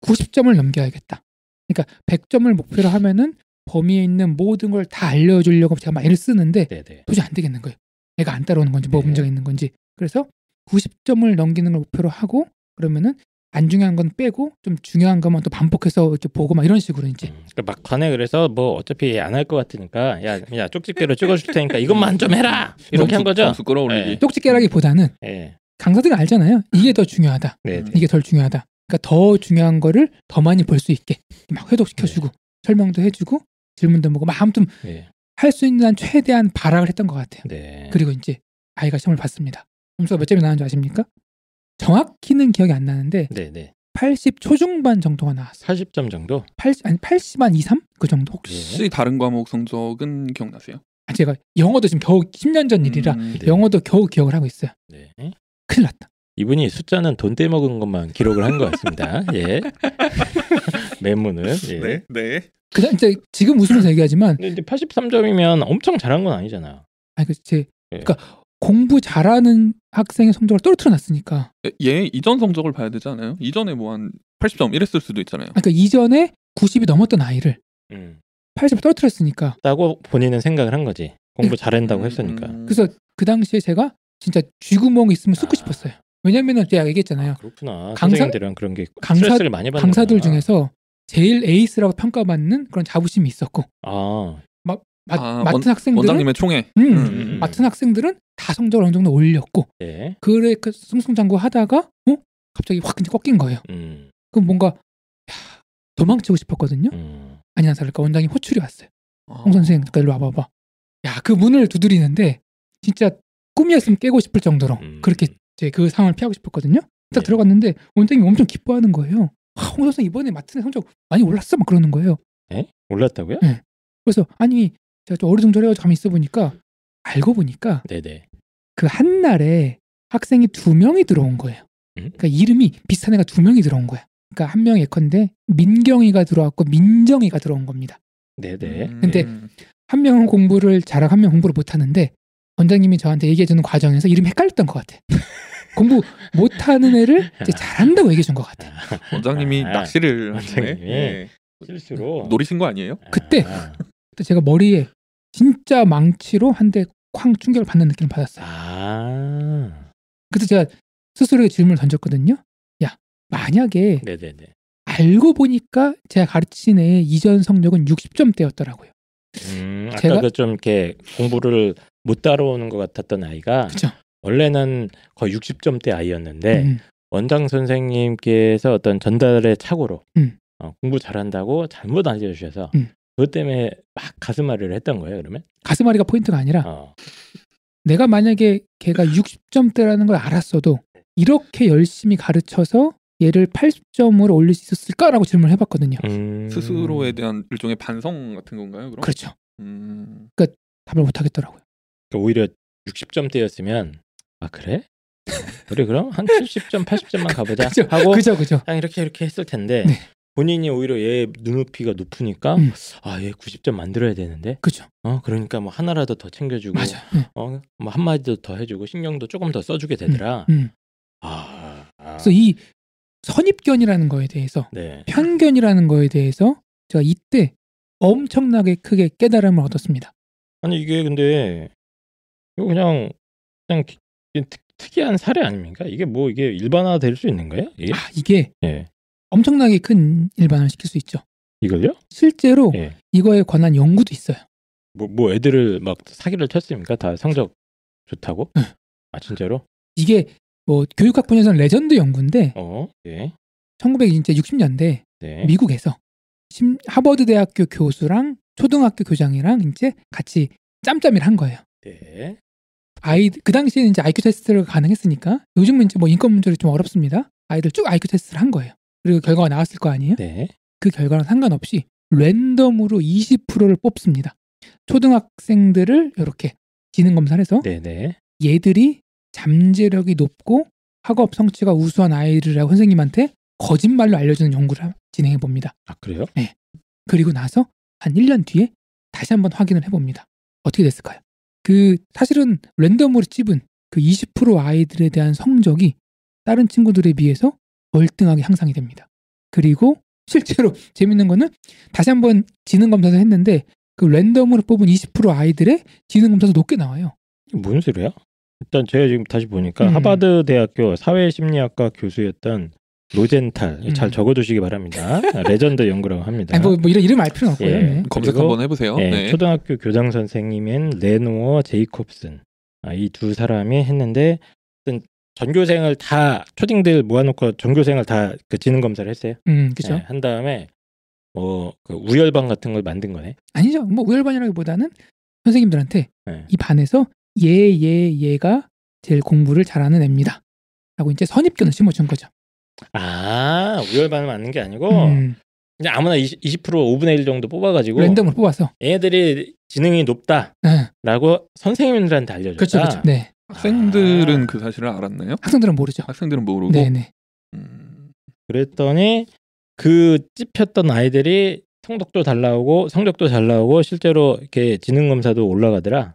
S2: 90점을 넘겨야겠다. 그러니까 100점을 목표로 하면은 범위에 있는 모든 걸 다 알려주려고 제가 막 애를 쓰는데
S1: 네. 네.
S2: 도저히 안 되겠는 거예요. 애가 안 따라오는 건지 뭐
S1: 네.
S2: 문제가 있는 건지. 그래서 90점을 넘기는 걸 목표로 하고 그러면은 안 중요한 건 빼고 좀 중요한 것만 또 반복해서 이렇게 보고 막 이런 식으로 이제
S1: 음, 그러니까 막판에 그래서 뭐 어차피 안 할 것 같으니까 야, 야 쪽집게로 찍어줄 테니까 이것만 좀 해라 이렇게 한 거죠.
S3: 점수 끌어올리기.
S1: 네.
S2: 쪽집게라기보다는
S1: 예.
S2: 강사들은 알잖아요. 이게 더 중요하다.
S1: 네.
S3: 음.
S1: 네.
S2: 이게 덜 중요하다. 그러니까 더 중요한 거를 더 많이 볼 수 있게 막 회독시켜주고 설명도 해주고 질문도 보고 막 아무튼
S1: 네.
S2: 할수 있는 한 최대한 발악을 했던 것 같아요.
S1: 네.
S2: 그리고 이제 아이가 시험을 봤습니다. 점수가 몇 점이 나왔는지 아십니까? 정확히는 기억이 안 나는데
S1: 네. 네.
S2: 80 초중반 정도가 나왔어요.
S1: 40점 정도.
S2: 80 아니 80한 2, 3? 그 정도?
S3: 혹시 다른 과목 성적은 기억나세요?
S2: 아, 제가 영어도 지금 겨우 10년 전 일이라
S3: 음,
S1: 네.
S2: 영어도 겨우 기억을 하고 있어요.
S1: 네.
S2: 큰일 났다.
S1: 이분이 숫자는 돈 떼먹은 것만 기록을 한 것 같습니다. 예. 매문은. 예.
S3: 네. 네.
S2: 그다음 이제 지금 웃으면서 얘기하지만
S1: 근데 이제 83점이면 엄청 잘한 건 아니잖아요.
S2: 아니 그제
S1: 네.
S2: 그러니까 공부 잘하는 학생의 성적을 떨어뜨려 놨으니까
S3: 얘 이전 성적을 봐야 되지 않아요? 이전에 뭐 한 80점 이랬을 수도 있잖아요.
S2: 그러니까 이전에 90이 넘었던 아이를
S1: 음.
S2: 80을 떨어뜨렸으니까
S1: 라고 본인은 생각을 한 거지. 공부 잘한다고
S3: 음,
S1: 했으니까.
S3: 음.
S2: 그래서 그 당시에 제가 진짜 쥐구멍 있으면 쏟고
S1: 아.
S2: 싶었어요. 왜냐면은 제가 얘기했잖아요.
S1: 그렇구나.
S2: 강사-
S1: 선생님들은 그런 게
S2: 강사-
S1: 스트레스를 많이 받는
S2: 강사들. 중에서 제일 에이스라고 평가받는 그런 자부심이 있었고
S1: 아,
S2: 마-
S3: 아,
S2: 맡은
S3: 원-
S2: 학생들은
S3: 원장님의 총회.
S2: 음,
S1: 음.
S2: 맡은 학생들은 다 성적을 어느 정도 올렸고
S1: 네.
S2: 그래 그 승승장구 하다가 어 갑자기 확 이제 꺾인 거예요.
S1: 음,
S2: 그럼 뭔가 야, 도망치고 싶었거든요.
S1: 음.
S2: 아니나 다를까 원장님 호출이 왔어요.
S3: 아.
S2: 홍 선생 그러니까 일로 와봐봐. 야 그 문을 두드리는데 진짜 꿈이었으면 깨고 싶을 정도로
S1: 음.
S2: 그렇게 이제 그 상황을 피하고 싶었거든요. 딱
S1: 네.
S2: 들어갔는데 원장님이 엄청 기뻐하는 거예요. 아, 홍 선생 이번에 맡은 애 성적 많이 올랐어 막 그러는 거예요.
S1: 에? 올랐다고요?
S2: 네. 그래서 아니 제가 좀 어리둥절해가지고 가만히 있어 보니까 알고 보니까
S1: 네네.
S2: 그 한 날에 학생이 두 명이 들어온 거예요.
S1: 음?
S2: 그러니까 이름이 비슷한 애가 두 명이 들어온 거야. 그러니까 한 명 예컨대 민경이가 들어왔고 민정이가 들어온 겁니다.
S1: 네네.
S3: 음.
S2: 근데 한 명은 공부를 잘하고 한 명은 공부를 못하는데 원장님이 저한테 얘기해주는 과정에서 이름이 헷갈렸던 것 같아. 공부 못하는 애를 이제 잘한다고 얘기해준 것 같아.
S3: 원장님이
S1: 아,
S3: 낚시를
S1: 원장님이.
S3: 네.
S1: 실수로
S3: 노리신 거 아니에요?
S2: 그때
S1: 아,
S2: 그때 제가 머리에 진짜 망치로 한 대 쾅 충격을 받는 느낌을 받았어요.
S1: 아.
S2: 그때 제가 스스로에게 질문을 던졌거든요. 야 만약에
S1: 네네네.
S2: 알고 보니까 제가 가르친 애의 이전 성적은 60점대였더라고요.
S1: 음, 아까
S2: 제가-
S1: 그좀 이렇게 공부를 못 따라오는 것 같았던 아이가
S2: 그죠?
S1: 원래는 거의 60점대 아이였는데
S2: 음,
S1: 원장 선생님께서 어떤 전달의 착오로
S2: 음.
S1: 어, 공부 잘한다고 잘못 알려주셔서
S2: 음.
S1: 그것 때문에 막 가슴앓이를 했던 거예요. 그러면?
S2: 가슴앓이가 포인트가 아니라
S1: 어.
S2: 내가 만약에 걔가 60점대라는 걸 알았어도 이렇게 열심히 가르쳐서 얘를 80점으로 올릴 수 있었을까라고 질문을 해봤거든요.
S1: 음.
S3: 스스로에 대한 일종의 반성 같은 건가요? 그럼?
S2: 그렇죠.
S3: 음,
S2: 답을 못 하겠더라고요.
S1: 그러니까 오히려 60점대였으면 아 그래? 어, 그래 그럼 한 70점, 80점만 가보자
S2: 그죠,
S1: 하고
S2: 그죠, 그죠.
S1: 그냥 이렇게 이렇게 했을 텐데
S2: 네.
S1: 본인이 오히려 얘 눈높이가 높으니까
S2: 음.
S1: 아얘 90점 만들어야 되는데
S2: 그죠.
S1: 어 그러니까 뭐 하나라도 더 챙겨주고
S2: 맞아. 네.
S1: 어뭐 한마디도 더 해주고 신경도 조금 더 써주게 되더라.
S2: 음.
S1: 아, 아.
S2: 그래서 이 선입견이라는 거에 대해서
S1: 네.
S2: 편견이라는 거에 대해서 제가 이때 엄청나게 크게 깨달음을 얻었습니다.
S1: 아니 이게 근데 이거 그냥 그냥 특이한 사례 아닙니까? 이게 뭐 이게 일반화 될 수 있는 거예요? 이게?
S2: 아, 이게
S1: 예.
S2: 엄청나게 큰 일반화를 시킬 수 있죠.
S1: 이걸요?
S2: 실제로
S1: 예.
S2: 이거에 관한 연구도 있어요.
S1: 뭐, 뭐 애들을 막 사기를 쳤습니까? 다 성적 좋다고?
S2: 네.
S1: 아 진짜로?
S2: 이게 뭐 교육학 분야에서는 레전드 연구인데
S1: 어, 예,
S2: 1960년대
S1: 네.
S2: 미국에서 심- 하버드 대학교 교수랑 초등학교 교장이랑 이제 같이 짬짬이를 한 거예요.
S1: 네.
S2: 아이 그 당시에는 이제 IQ 테스트가 가능했으니까 요즘은 이제 뭐 인권 문제로 좀 어렵습니다. 아이들 쭉 IQ 테스트를 한 거예요. 그리고 결과가 나왔을 거 아니에요?
S1: 네.
S2: 그 결과랑 상관없이 랜덤으로 20%를 뽑습니다. 초등학생들을 이렇게 지능 검사를 해서
S1: 네, 네.
S2: 얘들이 잠재력이 높고 학업 성취가 우수한 아이들이라고 선생님한테 거짓말로 알려주는 연구를 진행해 봅니다.
S1: 아 그래요?
S2: 그리고 나서 한 1년 뒤에 다시 한번 확인을 해봅니다. 어떻게 됐을까요? 그 사실은 랜덤으로 찝은 그 20% 아이들에 대한 성적이 다른 친구들에 비해서 월등하게 향상이 됩니다. 그리고 실제로 재밌는 거는 다시 한번 지능 검사를 했는데 그 랜덤으로 뽑은 20% 아이들의 지능 검사도 높게 나와요.
S1: 뭔 소리야? 일단 제가 지금 다시 보니까
S2: 음.
S1: 하버드 대학교 사회심리학과 교수였던 로젠탈 잘
S2: 음.
S1: 적어두시기 바랍니다. 아, 레전드 연구라고 합니다.
S2: 아니 뭐, 뭐 이런 이름 알 필요는 없고요.
S1: 예.
S2: 네.
S3: 검색
S1: 그리고-
S3: 한번 해보세요.
S1: 네,
S3: 네.
S1: 초등학교 교장 선생님인 레노어 제이콥슨 아, 이 두 사람이 했는데 전교생을 다 초딩들 모아놓고 전교생을 다 그 지능 검사를 했어요.
S2: 음, 그죠.
S1: 네, 한 다음에 뭐그 우열반 같은 걸 만든 거네.
S2: 아니죠. 뭐 우열반이라기보다는 선생님들한테
S1: 네.
S2: 이 반에서 얘, 얘, 얘가 제일 공부를 잘하는 애입니다. 라고 이제 선입견을 심어준 거죠.
S1: 아 우열반을 만든 게 아니고
S2: 음,
S1: 그냥 아무나 20, 20% 5분의 1 정도 뽑아가지고
S2: 랜덤으로 뽑아서.
S1: 얘네들이 지능이 높다라고
S2: 네.
S1: 선생님들한테 알려줬다.
S2: 그렇죠, 그렇죠. 네.
S3: 학생들은
S1: 아.
S3: 그 사실을 알았나요?
S2: 학생들은 모르죠.
S3: 학생들은 모르고.
S2: 네, 네.
S3: 음,
S1: 그랬더니 그 찝혔던 아이들이 성적도 잘 나오고 성적도 잘 나오고 실제로 이렇게 지능 검사도 올라가더라.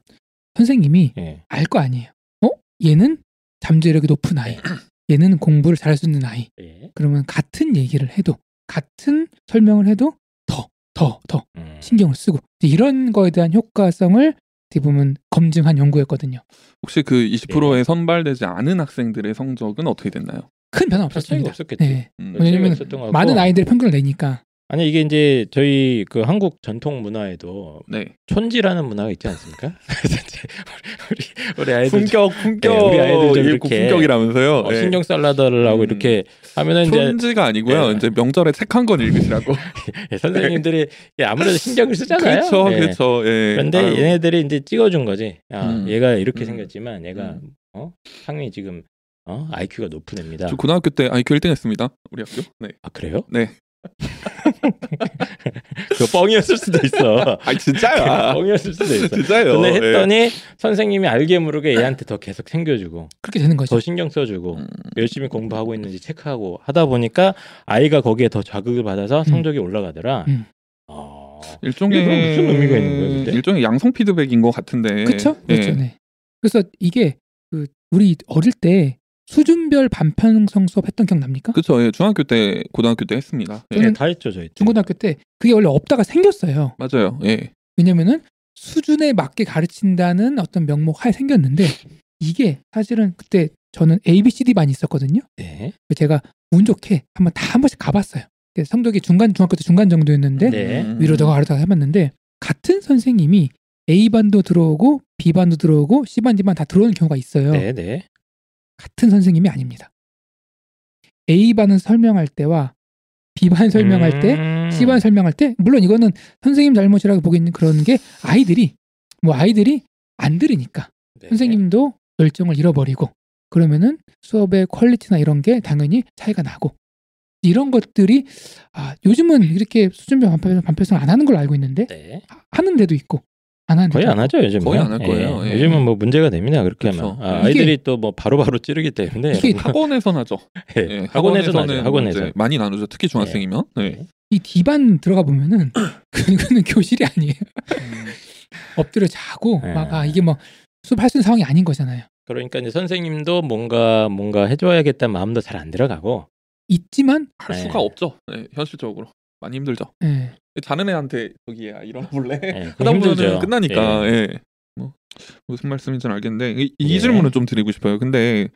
S2: 선생님이
S1: 예.
S2: 알거 아니에요. 어? 얘는 잠재력이 높은 아이. 얘는 공부를 잘할 수 있는 아이.
S1: 예.
S2: 그러면 같은 얘기를 해도 같은 설명을 해도 더, 더, 더
S1: 음.
S2: 신경을 쓰고 이런 거에 대한 효과성을 어떻게 보면 검증한 연구였거든요.
S3: 혹시 그 20%에 선발되지 않은 학생들의 성적은 어떻게 됐나요?
S2: 큰 변화 없었습니다.
S1: 없었겠지.
S2: 네.
S3: 음,
S2: 왜냐면. 많은 아이들의 평균을 내니까
S1: 아니 이게 이제 저희 그 한국 전통 문화에도
S3: 네.
S1: 촌지라는 문화가 있지 않습니까? 우리 우리, 아이들
S3: 품격, 품격.
S1: 네, 우리 아이들 이렇게
S3: 품격이라면서요.
S1: 어,
S3: 네.
S1: 신경 살라더를 하고
S3: 음.
S1: 이렇게 하면은 이제
S3: 촌지가 아니고요.
S1: 네.
S3: 이제 명절에 책 한 권 읽으시라고.
S1: 예, 선생님들이 예, 아무래도 신경을 쓰잖아요.
S3: 그렇죠,
S1: 예.
S3: 그렇죠. 예.
S1: 그런데
S3: 아유.
S1: 얘네들이 이제 찍어준 거지. 야,
S3: 음.
S1: 얘가 이렇게
S3: 음.
S1: 생겼지만 얘가
S3: 음.
S1: 어? 상당히 지금 어? IQ가 높은 애입니다.
S3: 저 고등학교 때 IQ 1등했습니다. 우리 학교. 네.
S1: 아 그래요?
S3: 네.
S1: 그 뻥이었을 수도 있어.
S3: 아 진짜야.
S1: 뻥이었을 수도 있어.
S3: 진짜요.
S1: 근데
S3: 예.
S1: 했더니 선생님이 알게 모르게 얘한테 더 계속 챙겨주고
S2: 그렇게 되는 거죠.
S1: 더 신경 써주고
S3: 음.
S1: 열심히 공부하고 있는지 체크하고 하다 보니까 아이가 거기에 더 자극을 받아서 성적이 올라가더라.
S2: 음.
S1: 어,
S3: 일종의
S1: 무슨 의미가 있는 거예요, 근데?
S3: 일종의 양성 피드백인 것 같은데.
S2: 그렇죠?
S3: 예.
S2: 그렇죠. 네. 그래서 이게 그 우리 어릴 때 수준별 반편성 수업 했던 기억 납니까?
S3: 그렇죠. 예. 중학교 때, 고등학교 때 했습니다. 예.
S1: 예, 다 했죠 저희. 때.
S2: 중고등학교 때 그게 원래 없다가 생겼어요.
S3: 맞아요. 예.
S2: 왜냐면은 수준에 맞게 가르친다는 어떤 명목 하에 생겼는데 이게 사실은 그때 저는 A, B, C, D 반이 있었거든요.
S1: 네.
S2: 제가 운 좋게 한번 다 한 번씩 가봤어요. 성적이 중간 중학교 때 중간 정도였는데
S1: 네.
S3: 음.
S2: 위로 더 가르다가 해봤는데 같은 선생님이 A 반도 들어오고 B 반도 들어오고 C 반, D 반다 들어오는 경우가 있어요.
S1: 네, 네.
S2: 같은 선생님이 아닙니다. A 반은 설명할 때와 B반 설명할 때
S1: 음.
S2: C반 설명할 때 물론 이거는 선생님 잘못이라고 보기에는 그런 게 아이들이 뭐 아이들이 안 들으니까
S1: 네.
S2: 선생님도 열정을 잃어버리고 그러면은 수업의 퀄리티나 이런 게 당연히 차이가 나고 이런 것들이 아 요즘은 이렇게 수준별 반표, 반표성 안 하는 걸로 알고 있는데
S1: 네.
S2: 하- 하는 데도 있고 안 데도
S1: 거의 안. 하죠 요즘
S3: 거의 안 할 거예요. 예.
S1: 요즘은 뭐 문제가 됩니다 그렇게
S3: 그쵸.
S1: 하면 아, 아이들이 또 뭐 바로바로 찌르기 때문에
S2: 이게
S1: 여러분.
S3: 학원에서 나죠.
S1: 예,
S3: 예,
S1: 학원에서 나죠
S3: 학원에서 많이 나누죠. 특히 중학생이면. 네.
S2: 이 D반 들어가 보면은 그거는 교실이 아니에요. 엎드려 자고
S1: 네.
S2: 막아 이게 뭐 수업할 수 있는 상황이 아닌 거잖아요.
S1: 그러니까 이제 선생님도 뭔가 뭔가 해줘야겠다는 마음도 잘 안 들어가고
S2: 있지만
S3: 할
S1: 네.
S3: 수가 없죠. 네, 현실적으로 많이 힘들죠.
S2: 예.
S3: 자는 애한테 저기 야 일어나 볼래?
S1: 예,
S3: 하다
S1: 힘들죠.
S3: 끝나니까
S1: 예.
S3: 예. 뭐 무슨 말씀인지는 알겠는데 이, 이
S1: 예.
S3: 질문을 좀 드리고 싶어요. 근데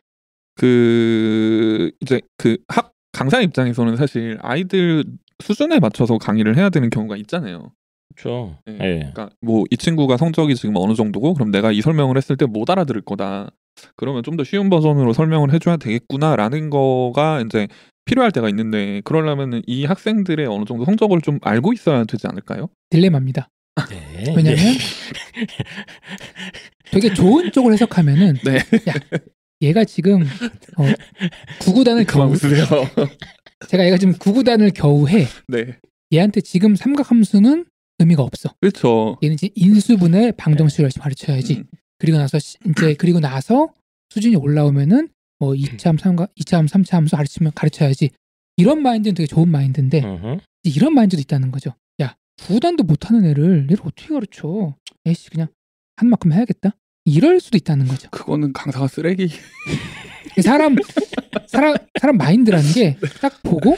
S3: 그 이제 그 학 강사 입장에서는 사실 아이들 수준에 맞춰서 강의를 해야 되는 경우가 있잖아요.
S1: 그렇죠.
S3: 예.
S1: 예.
S3: 그러니까 뭐 이 친구가 성적이 지금 어느 정도고 그럼 내가 이 설명을 했을 때 못 알아들을 거다. 그러면 좀 더 쉬운 버전으로 설명을 해줘야 되겠구나라는 거가 이제 필요할 때가 있는데 그러려면은 이 학생들의 어느 정도 성적을 좀 알고 있어야 되지 않을까요?
S2: 딜레마입니다.
S1: 네.
S2: 왜냐면 되게 좋은 쪽을 해석하면은
S3: 네.
S2: 야 얘가 지금 어, 구구단을 겨우
S3: 웃으세요.
S2: 제가 얘가 지금 구구단을 겨우 해
S3: 네.
S2: 얘한테 지금 삼각함수는 의미가 없어.
S3: 그렇죠.
S2: 얘는 이제 인수분해 방정식을 열심히 가르쳐야지.
S3: 음.
S2: 그리고 나서 시- 이제 그리고 나서 수준이 올라오면은 뭐 2차함, 3차, 2차함, 3차 함수 가르치면 가르쳐야지. 이런 마인드는 되게 좋은 마인드인데
S1: 음흠.
S2: 이런 마인드도 있다는 거죠. 야, 구단도 못하는 애를 얘를 어떻게 가르쳐? 에이씨 그냥 한 만큼 해야겠다. 이럴 수도 있다는 거죠.
S3: 그거는 강사가 쓰레기.
S2: 사람 사람 사람 마인드라는 게 딱 보고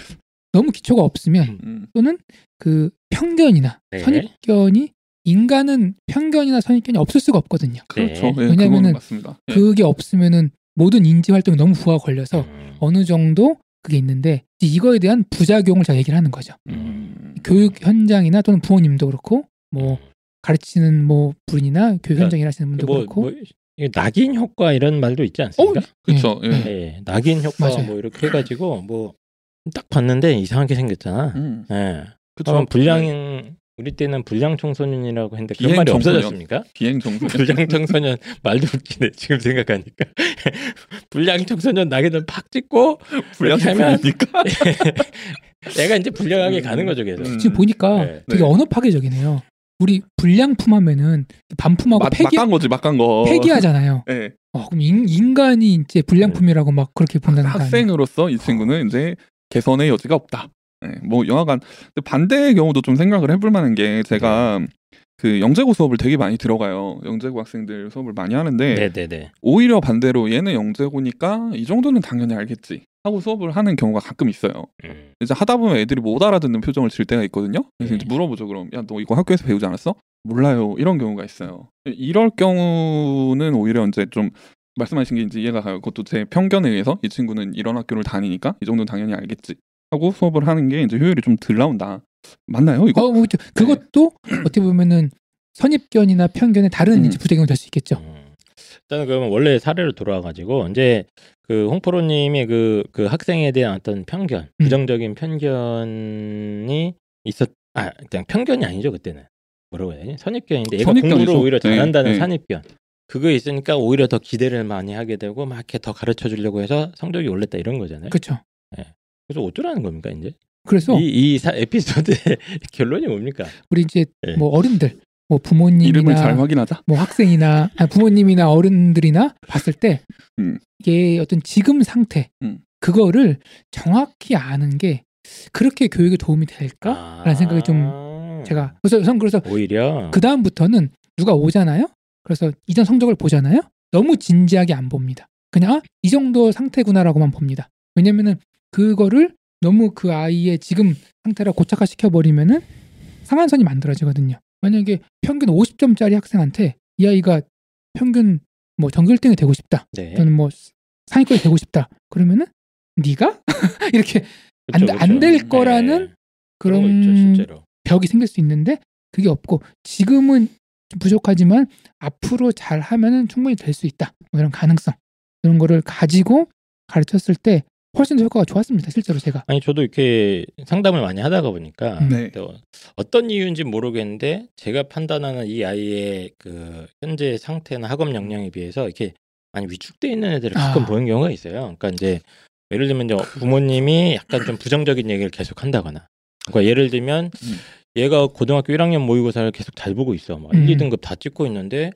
S2: 너무 기초가 없으면
S3: 음.
S2: 또는 그 편견이나
S1: 네.
S2: 선입견이 인간은 편견이나 선입견이 없을 수가 없거든요.
S3: 그렇죠.
S1: 네.
S3: 예,
S2: 왜냐면은
S3: 그거는 맞습니다. 예.
S2: 그게 없으면은 모든 인지 활동이 너무 부하 걸려서
S1: 음.
S2: 어느 정도 그게 있는데 이거에 대한 부작용을 제가 얘기를 하는 거죠.
S3: 음.
S2: 교육 현장이나 또는 부모님도 그렇고 뭐 가르치는 뭐 분이나 교육 현장에 일하시는 분도
S1: 뭐,
S2: 그렇고
S1: 뭐 낙인 효과 이런 말도 있지 않습니까?
S3: 그렇죠. 예.
S2: 네.
S1: 예, 낙인 효과
S2: 맞아요.
S1: 뭐 이렇게 해가지고 뭐 딱 봤는데 이상하게 생겼잖아.
S3: 음.
S1: 예.
S3: 그렇죠.
S1: 그럼 불량 우리 때는 불량 청소년이라고 했는데 그런
S3: 비행
S1: 말이
S3: 청소년.
S1: 없어졌습니까?
S3: 비행 정도.
S1: 불량 청소년 말도 웃기네 지금 생각하니까 불량 청소년 낙인을 팍 찍고
S3: 불량 청소년이니까.
S1: 애가 이제 불량하게
S3: 음.
S1: 가는 거죠 계속.
S3: 음.
S2: 지금 보니까
S1: 네.
S2: 되게
S3: 네.
S2: 언어 파괴적이네요. 우리 불량품 하면은 반품하고
S3: 막,
S2: 폐기
S3: 막간 거지, 막간 거.
S2: 폐기하잖아요.
S3: 예.
S2: 어, 그럼 인, 인간이 이제 불량품이라고 막 그렇게 본다는?
S3: 학생으로서 이 친구는 이제 개선의 여지가 없다. 예, 뭐 영화관 반대의 경우도 좀 생각을 해볼 만한 게 제가 그 영재고 수업을 되게 많이 들어가요. 영재고 학생들 수업을 많이 하는데
S1: 네네네.
S3: 오히려 반대로 얘는 영재고니까 이 정도는 당연히 알겠지 하고 수업을 하는 경우가 가끔 있어요.
S1: 음.
S3: 이제 하다 보면 애들이 못 알아듣는 표정을 질 때가 있거든요. 그래서
S1: 네.
S3: 이제 물어보죠. 그럼 야 너 이거 학교에서 배우지 않았어? 몰라요. 이런 경우가 있어요. 이럴 경우는 오히려 이제 좀 말씀하신 게 이제 이해가 가요. 그것도 제 편견에 의해서 이 친구는 이런 학교를 다니니까 이 정도는 당연히 알겠지 하고 수업을 하는 게 이제 효율이 좀 덜 나온다. 맞나요? 이거?
S2: 어, 뭐, 저- 그것도 어떻게 보면은 선입견이나 편견의 다른
S3: 음.
S2: 이제 부작용이 될 수 있겠죠.
S1: 음. 일단은 그러면 원래 사례로 돌아와가지고 이제 그 홍프로님이 그, 그 학생에 대한 어떤 편견,
S2: 음.
S1: 부정적인 편견이 있었, 아, 그냥 편견이 아니죠 그때는 뭐라고 해야 되지? 선입견인데 얘가
S3: 선입견이죠.
S1: 공부를 오히려
S3: 네,
S1: 잘한다는
S3: 네.
S1: 선입견. 그거 있으니까 오히려 더 기대를 많이 하게 되고 막 이렇게 더 가르쳐 주려고 해서 성적이 올랐다 이런 거잖아요.
S2: 그렇죠.
S1: 그래서 어쩌라는 겁니까 이제?
S2: 그래서
S1: 이, 이 사, 에피소드의 결론이 뭡니까?
S2: 우리 이제
S1: 네.
S2: 뭐 어른들, 뭐 부모님이나
S3: 확인하자.
S2: 뭐 학생이나 아니, 부모님이나 어른들이나 봤을 때
S3: 음.
S2: 이게 어떤 지금 상태
S3: 음.
S2: 그거를 정확히 아는 게 그렇게 교육에 도움이 될까라는
S1: 아.
S2: 생각이 좀 제가 그래서 전 그래서
S1: 오히려
S2: 그 다음부터는 누가 오잖아요. 그래서 이전 성적을 보잖아요. 너무 진지하게 안 봅니다. 그냥 아, 이 정도 상태구나라고만 봅니다. 왜냐면은 그거를 너무 그 아이의 지금 상태를 고착화 시켜 버리면은 상한선이 만들어지거든요. 만약에 평균 50점짜리 학생한테 이 아이가 평균 뭐 전교 1등이 되고 싶다.
S1: 네.
S2: 또는 뭐 상위권이 되고 싶다. 그러면은 네가 이렇게
S1: 그쵸, 그쵸.
S2: 안될
S1: 네.
S2: 거라는
S1: 그런 거
S2: 그런
S1: 있죠.
S2: 벽이 생길 수 있는데 그게 없고 지금은 좀 부족하지만 앞으로 잘 하면은 충분히 될 수 있다. 뭐 이런 가능성 이런 거를 가지고 가르쳤을 때 훨씬 더 효과가 좋았습니다. 실제로 제가.
S1: 아니 저도 이렇게 상담을 많이 하다가 보니까
S3: 네.
S1: 또 어떤 이유인지 모르겠는데 제가 판단하는 이 아이의 그 현재 상태나 학업 역량에 비해서 이렇게 많이 위축돼 있는 애들을 가끔
S2: 아.
S1: 보는 경우가 있어요. 그러니까 이제 예를 들면 이제 부모님이 약간 좀 부정적인 얘기를 계속 한다거나 그러니까 예를 들면
S3: 음.
S1: 얘가 고등학교 1학년 모의고사를 계속 잘 보고 있어. 막
S2: 음.
S1: 1, 2등급 다 찍고 있는데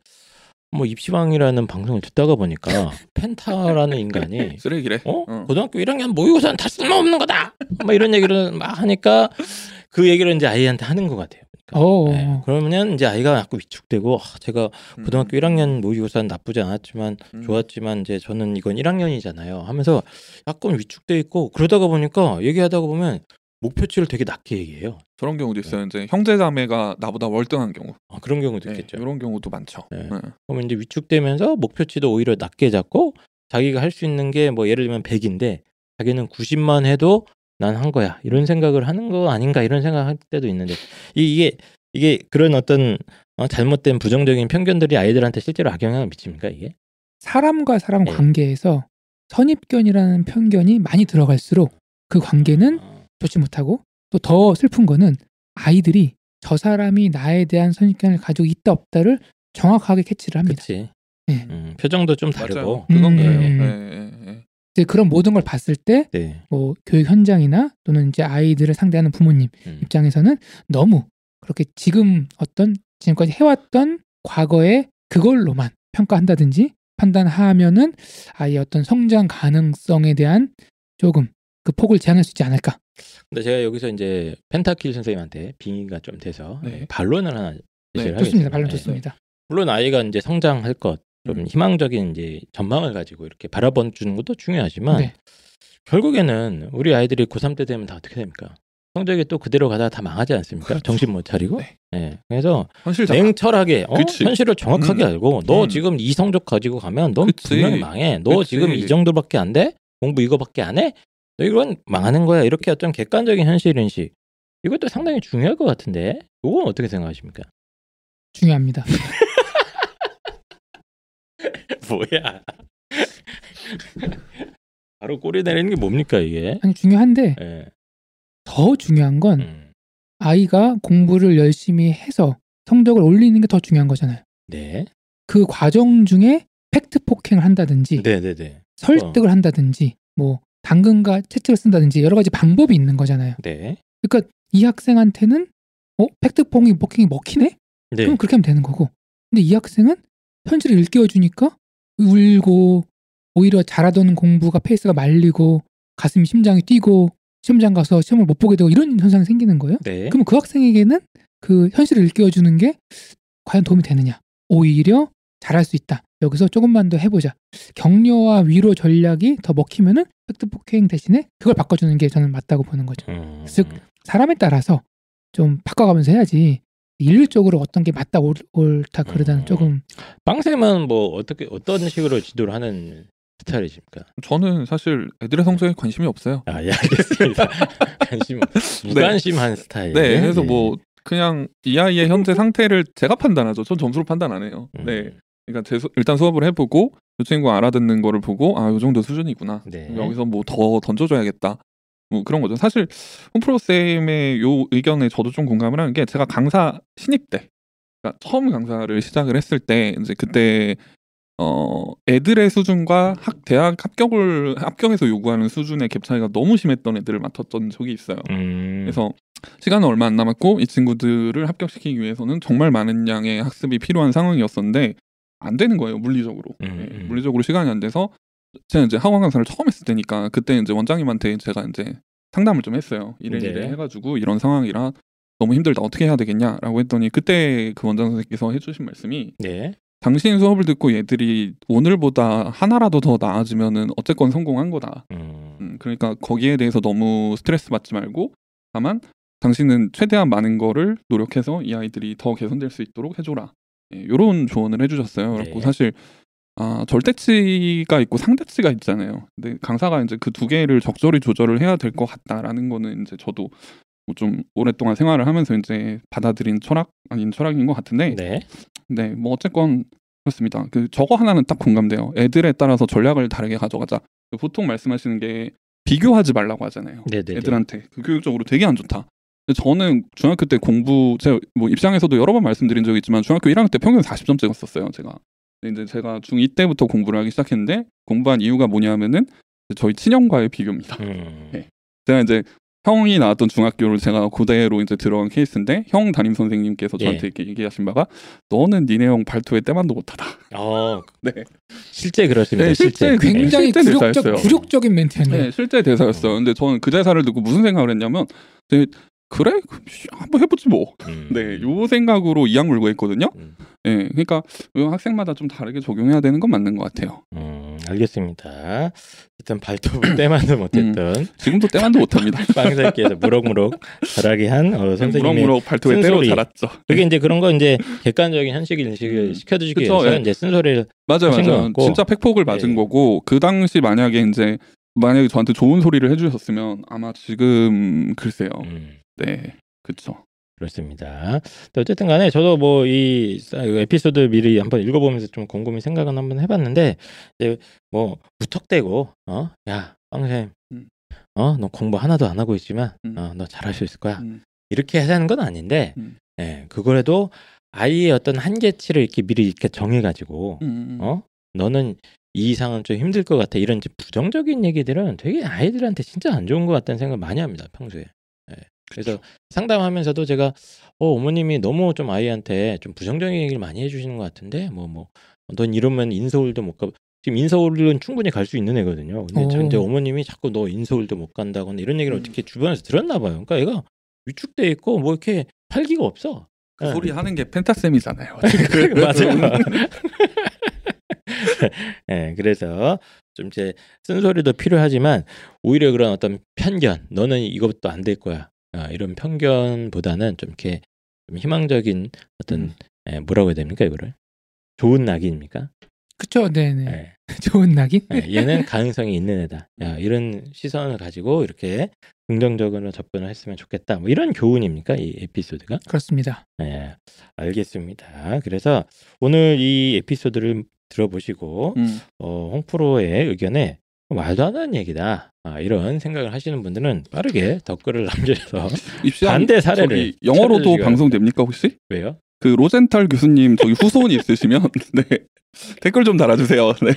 S1: 뭐 입시왕이라는 방송을 듣다가 보니까 펜타라는 인간이
S3: 쓰레기래.
S1: 어?
S3: 어.
S1: 고등학교 1학년 모의고사는 다 쓸모없는 거다. 막 이런 얘기를 막 하니까 그 얘기를 이제 아이한테 하는 것 같아요.
S2: 어.
S1: 네. 그러면 이제 아이가 자꾸 위축되고 아, 제가
S3: 음.
S1: 고등학교 1학년 모의고사는 나쁘지 않았지만
S3: 음.
S1: 좋았지만 이제 저는 이건 1학년이잖아요. 하면서 약간 위축돼 있고 그러다가 보니까 얘기하다가 보면 목표치를 되게 낮게 얘기해요.
S3: 저런 경우도 있어요. 이제 형제 자매가 나보다 월등한 경우.
S1: 아, 그런 경우도
S3: 네,
S1: 있겠죠.
S3: 이런 경우도 많죠.
S1: 네.
S3: 네.
S1: 그러면 이제 위축되면서 목표치도 오히려 낮게 잡고 자기가 할 수 있는 게 뭐 예를 들면 100인데 자기는 90만 해도 난 한 거야 이런 생각을 하는 거 아닌가 이런 생각할 때도 있는데 이- 이게 이게 그런 어떤 어, 잘못된 부정적인 편견들이 아이들한테 실제로 악영향을 미칩니까 이게?
S2: 사람과 사람
S1: 네.
S2: 관계에서 선입견이라는 편견이 많이 들어갈수록 그 관계는
S1: 어,
S2: 좋지 못하고 또 더 슬픈 거는 아이들이 저 사람이 나에 대한 선입견을 가지고 있다 없다를 정확하게 캐치를 합니다.
S1: 그렇지.
S2: 네.
S1: 음, 표정도 좀. 다르고.
S3: 그건
S2: 음,
S3: 그래요.
S2: 음,
S3: 네, 네, 네.
S2: 이제 그런 모든 걸 봤을 때
S1: 네.
S2: 뭐 교육 현장이나 또는 이제 아이들을 상대하는 부모님
S1: 음.
S2: 입장에서는 너무 그렇게 지금 어떤 지금까지 해왔던 과거의 그걸로만 평가한다든지 판단하면은 아이의 어떤 성장 가능성에 대한 조금 그 폭을 제한할 수 있지 않을까.
S1: 근데 제가 여기서 이제 펜타킬 선생님한테 빙의가 좀 돼서
S3: 네.
S1: 반론을 하나 제시를
S3: 네,
S1: 하겠습니다.
S2: 좋습니다. 반론
S1: 네.
S2: 좋습니다.
S1: 물론 아이가 이제 성장할 것, 좀
S3: 음.
S1: 희망적인 이제 전망을 가지고 이렇게 바라봐 주는 것도 중요하지만
S2: 네.
S1: 결국에는 우리 아이들이 고3 때 되면 다 어떻게 됩니까? 성적이 또 그대로 가다가 다 망하지 않습니까?
S3: 그렇죠.
S1: 정신 못 차리고.
S3: 네.
S1: 네. 그래서
S3: 현실자.
S1: 냉철하게 어? 현실을 정확하게
S3: 음.
S1: 알고 너
S3: 음.
S1: 지금 이 성적 가지고 가면 넌
S3: 그치.
S1: 분명히 망해. 너
S3: 그치.
S1: 지금 이 정도밖에 안 돼? 공부 이거밖에 안 해? 너 이건 망하는 거야. 이렇게 어떤 객관적인 현실 인식. 이것도 상당히 중요할 것 같은데. 이건 어떻게 생각하십니까?
S2: 중요합니다.
S1: 뭐야? 바로 꼬리 내리는 게 뭡니까 이게?
S2: 아니 중요한데
S1: 예.
S2: 더 중요한 건
S1: 음.
S2: 아이가 공부를 열심히 해서 성적을 올리는 게 더 중요한 거잖아요.
S1: 네.
S2: 그 과정 중에 팩트 폭행을 한다든지
S1: 네, 네, 네.
S2: 설득을 한다든지 뭐 당근과 채찍을 쓴다든지 여러 가지 방법이 있는 거잖아요.
S1: 네.
S2: 그러니까 이 학생한테는 어 팩트 폭행이 먹히기 먹히네?
S1: 네.
S2: 그럼 그렇게 하면 되는 거고. 근데 이 학생은 현실을 일깨워 주니까 울고 오히려 잘하던 공부가 페이스가 말리고 가슴이 심장이 뛰고 시험장 가서 시험을 못 보게 되고 이런 현상이 생기는 거예요.
S1: 네.
S2: 그럼 그 학생에게는 그 현실을 일깨워 주는 게 과연 도움이 되느냐? 오히려 잘할 수 있다. 여기서 조금만 더 해보자. 격려와 위로 전략이 더 먹히면은 팩트 폭행 대신에 그걸 바꿔주는 게 저는 맞다고 보는 거죠.
S1: 음.
S2: 즉, 사람에 따라서 좀 바꿔가면서 해야지 일률적으로 어떤 게 맞다 옳, 옳다 그러다는
S1: 음.
S2: 조금
S1: 빵쌤은 뭐 어떻게 어떤 식으로 지도를 하는 스타일이십니까?
S3: 저는 사실 애들의 성적에 관심이 없어요.
S1: 아, 예, 알겠습니다. 관심 무관심한 스타일.
S3: 네, 그래서
S1: 네.
S3: 뭐 그냥 이 아이의 현재 상태를 제가 판단하죠. 전 점수로 판단 안 해요.
S1: 음.
S3: 네, 그러니까 제 수- 일단 수업을 해보고 이 친구 알아듣는 거를 보고 아, 요 정도 수준이구나.
S1: 네.
S3: 여기서 뭐 더 던져줘야겠다. 뭐 그런 거죠. 사실 홈프로 쌤의 요 의견에 저도 좀 공감을 하는 게 제가 강사 신입 때, 그러니까 처음 강사를 시작을 했을 때 이제 그때 어 애들의 수준과 학 대학 합격을 합격해서 요구하는 수준의 갭 차이가 너무 심했던 애들을 맡았던 적이 있어요.
S1: 음.
S3: 그래서 시간은 얼마 안 남았고 이 친구들을 합격시키기 위해서는 정말 많은 양의 학습이 필요한 상황이었었는데 안 되는 거예요 물리적으로
S1: 음,
S3: 예,
S1: 음.
S3: 물리적으로 시간이 안 돼서 제가 이제 학원 강사를 처음 했을 때니까 그때 이제 원장님한테 제가 이제 상담을 좀 했어요 이래
S1: 네.
S3: 이래 해가지고 이런 상황이라 너무 힘들다 어떻게 해야 되겠냐라고 했더니 그때 그 원장 선생님께서 해주신 말씀이
S1: 네.
S3: 당신 수업을 듣고 얘들이 오늘보다 하나라도 더 나아지면은 어쨌건 성공한 거다
S1: 음.
S3: 음, 그러니까 거기에 대해서 너무 스트레스 받지 말고 다만 당신은 최대한 많은 거를 노력해서 이 아이들이 더 개선될 수 있도록 해줘라. 이런 조언을 해주셨어요.
S1: 네.
S3: 그리고 사실 아, 절대치가 있고 상대치가 있잖아요. 근데 강사가 이제 그 두 개를 적절히 조절을 해야 될 것 같다라는 거는 이제 저도 뭐 좀 오랫동안 생활을 하면서 이제 받아들인 철학 아닌 철학인 것 같은데
S1: 네.
S3: 네, 뭐 어쨌건 그렇습니다. 그 저거 하나는 딱 공감돼요. 애들에 따라서 전략을 다르게 가져가자. 그 보통 말씀하시는 게 비교하지 말라고 하잖아요.
S1: 네네.
S3: 애들한테 그 교육적으로 되게 안 좋다. 저는 중학교 때 공부 제가 뭐 입장에서도 여러 번 말씀드린 적이 있지만 중학교 1학년 때 평균 40점 찍었었어요. 제가. 근데 이제 제가 중2 때부터 공부를 하기 시작했는데 공부한 이유가 뭐냐면은 저희 친형과의 비교입니다.
S1: 음.
S3: 네. 제가 이제 형이 나왔던 중학교를 제가 고대로 이제 들어간 케이스인데 형 담임 선생님께서
S1: 예.
S3: 저한테 이렇게 얘기하신 바가 너는 니네 형 발토에 때만도 못하다.
S1: 어,
S3: 네.
S1: 실제 그렇습니다.
S3: 네,
S1: 실제.
S3: 실제
S1: 네.
S2: 굉장히
S3: 실제
S2: 굴욕적,
S3: 대사였어요.
S2: 굴욕적인 멘트였네요.
S3: 네, 실제 대사였어요. 근데 저는 그 대사를 듣고 무슨 생각을 했냐면 네, 그래 한번 해보지 뭐.
S1: 음.
S3: 네, 요 생각으로 이악 물고 했거든요.
S1: 음.
S3: 네, 그러니까 요 학생마다 좀 다르게 적용해야 되는 건 맞는 것 같아요.
S1: 음, 알겠습니다. 일단 발톱을 때만도 못했던
S3: 지금도 때만도 못합니다.
S1: 빵새끼에서 무럭무럭 자라게 한 어, 선생님의
S3: 무럭무럭 발토에 때로
S1: 쓴소리.
S3: 자랐죠.
S1: 그게 이제 그런 거 이제 객관적인 현실 인식을
S3: 음.
S1: 시켜주기 위해서
S3: 예.
S1: 이제 쓴소리를
S3: 맞아요, 맞아요. 진짜 팩폭을 맞은
S1: 예.
S3: 거고 그 당시 만약에 이제 만약에 저한테 좋은 소리를 해주셨으면 아마 지금 글쎄요.
S1: 음,
S3: 네, 그렇죠.
S1: 그렇습니다. 어쨌든 간에 저도 뭐 이 에피소드 미리 한번 읽어보면서 좀 곰곰이 생각은 한번 해봤는데 이제 뭐 무턱대고 어 야 빵쌤
S3: 음.
S1: 어너 공부 하나도 안 하고 있지만
S3: 음.
S1: 어너 잘할 수 있을 거야
S3: 음.
S1: 이렇게 하자는 건 아닌데
S3: 음.
S1: 예 그거라도 아이의 어떤 한계치를 이렇게 미리 이렇게 정해가지고
S3: 음,
S1: 어 너는 이 이상은 좀 힘들 것 같아 이런 부정적인 얘기들은 되게 아이들한테 진짜 안 좋은 것 같다는 생각을 많이 합니다 평소에 예. 그래서 상담하면서도 제가 어 어머님이 너무 좀 아이한테 좀 부정적인 얘기를 많이 해주시는 것 같은데 뭐 뭐 넌 이러면 인서울도 못 가. 지금 인서울은 충분히 갈 수 있는 애거든요. 근데
S2: 오.
S1: 저 이제 어머님이 자꾸 너 인서울도 못 간다거나 이런 얘기를
S3: 음.
S1: 어떻게 주변에서 들었나 봐요. 그러니까 애가 위축돼 있고 뭐 이렇게 활기가 없어.
S3: 그
S1: 예.
S3: 소리 하는 게 펜타쌤이잖아요.
S1: 맞아요. 예, 그래서 좀 이제 쓴소리도 필요하지만 오히려 그런 어떤 편견, 너는 이것도 안 될 거야. 아, 이런 편견보다는 좀 이렇게 좀 희망적인 어떤
S3: 음.
S1: 예, 뭐라고 해야 됩니까 이거를 좋은 낙인입니까?
S2: 그쵸, 네네.
S1: 예,
S2: 좋은 낙인.
S1: 예, 얘는 가능성이 있는 애다. 야, 이런 시선을 가지고 이렇게 긍정적으로 접근을 했으면 좋겠다. 뭐 이런 교훈입니까 이 에피소드가?
S2: 그렇습니다.
S1: 네, 알겠습니다. 그래서 오늘 이 에피소드를 들어보시고
S3: 음,
S1: 어, 홍프로의 의견에 말도 안 되는 얘기다. 아, 이런 생각을 하시는 분들은 빠르게 댓글을 남겨서 반대 사례를
S3: 영어로도 방송됩니까 혹시?
S1: 왜요?
S3: 그 로젠탈 교수님 저기 후손이 있으시면 네 댓글 좀 달아주세요. 네.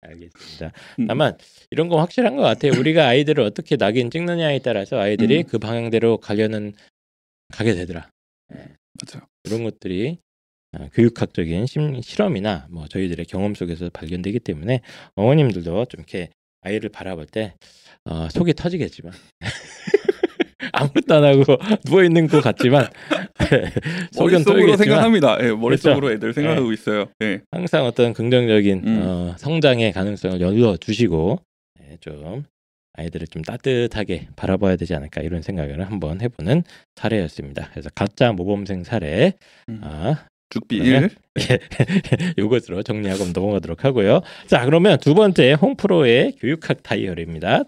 S1: 알겠습니다.
S3: 음.
S1: 다만 이런 거 확실한 것 같아요. 우리가 아이들을 어떻게 낙인 찍느냐에 따라서 아이들이
S3: 음.
S1: 그 방향대로 가려는 가게 되더라.
S3: 맞아요.
S1: 이런 것들이 어, 교육학적인 심, 실험이나 뭐 저희들의 경험 속에서 발견되기 때문에 어머님들도 좀 이렇게 아이를 바라볼 때 어, 속이 터지겠지만 아무것도 안 하고 누워 있는 것 같지만 속은
S3: 머릿속으로 생각합니다. 예, 머릿속으로 애들 생각하고 있어요. 예.
S1: 항상 어떤 긍정적인
S3: 음.
S1: 어, 성장의 가능성을 열어 주시고 예, 좀 아이들을 좀 따뜻하게 바라봐야 되지 않을까 이런 생각을 한번 해보는 사례였습니다. 그래서 가짜 모범생 사례
S3: 음.
S1: 아,
S3: 죽비
S1: 그러면
S3: 1.
S1: 예, 요것으로 정리하고 넘어가도록 하고요. 자, 그러면 두 번째 홍프로의 교육학 다이어리입니다.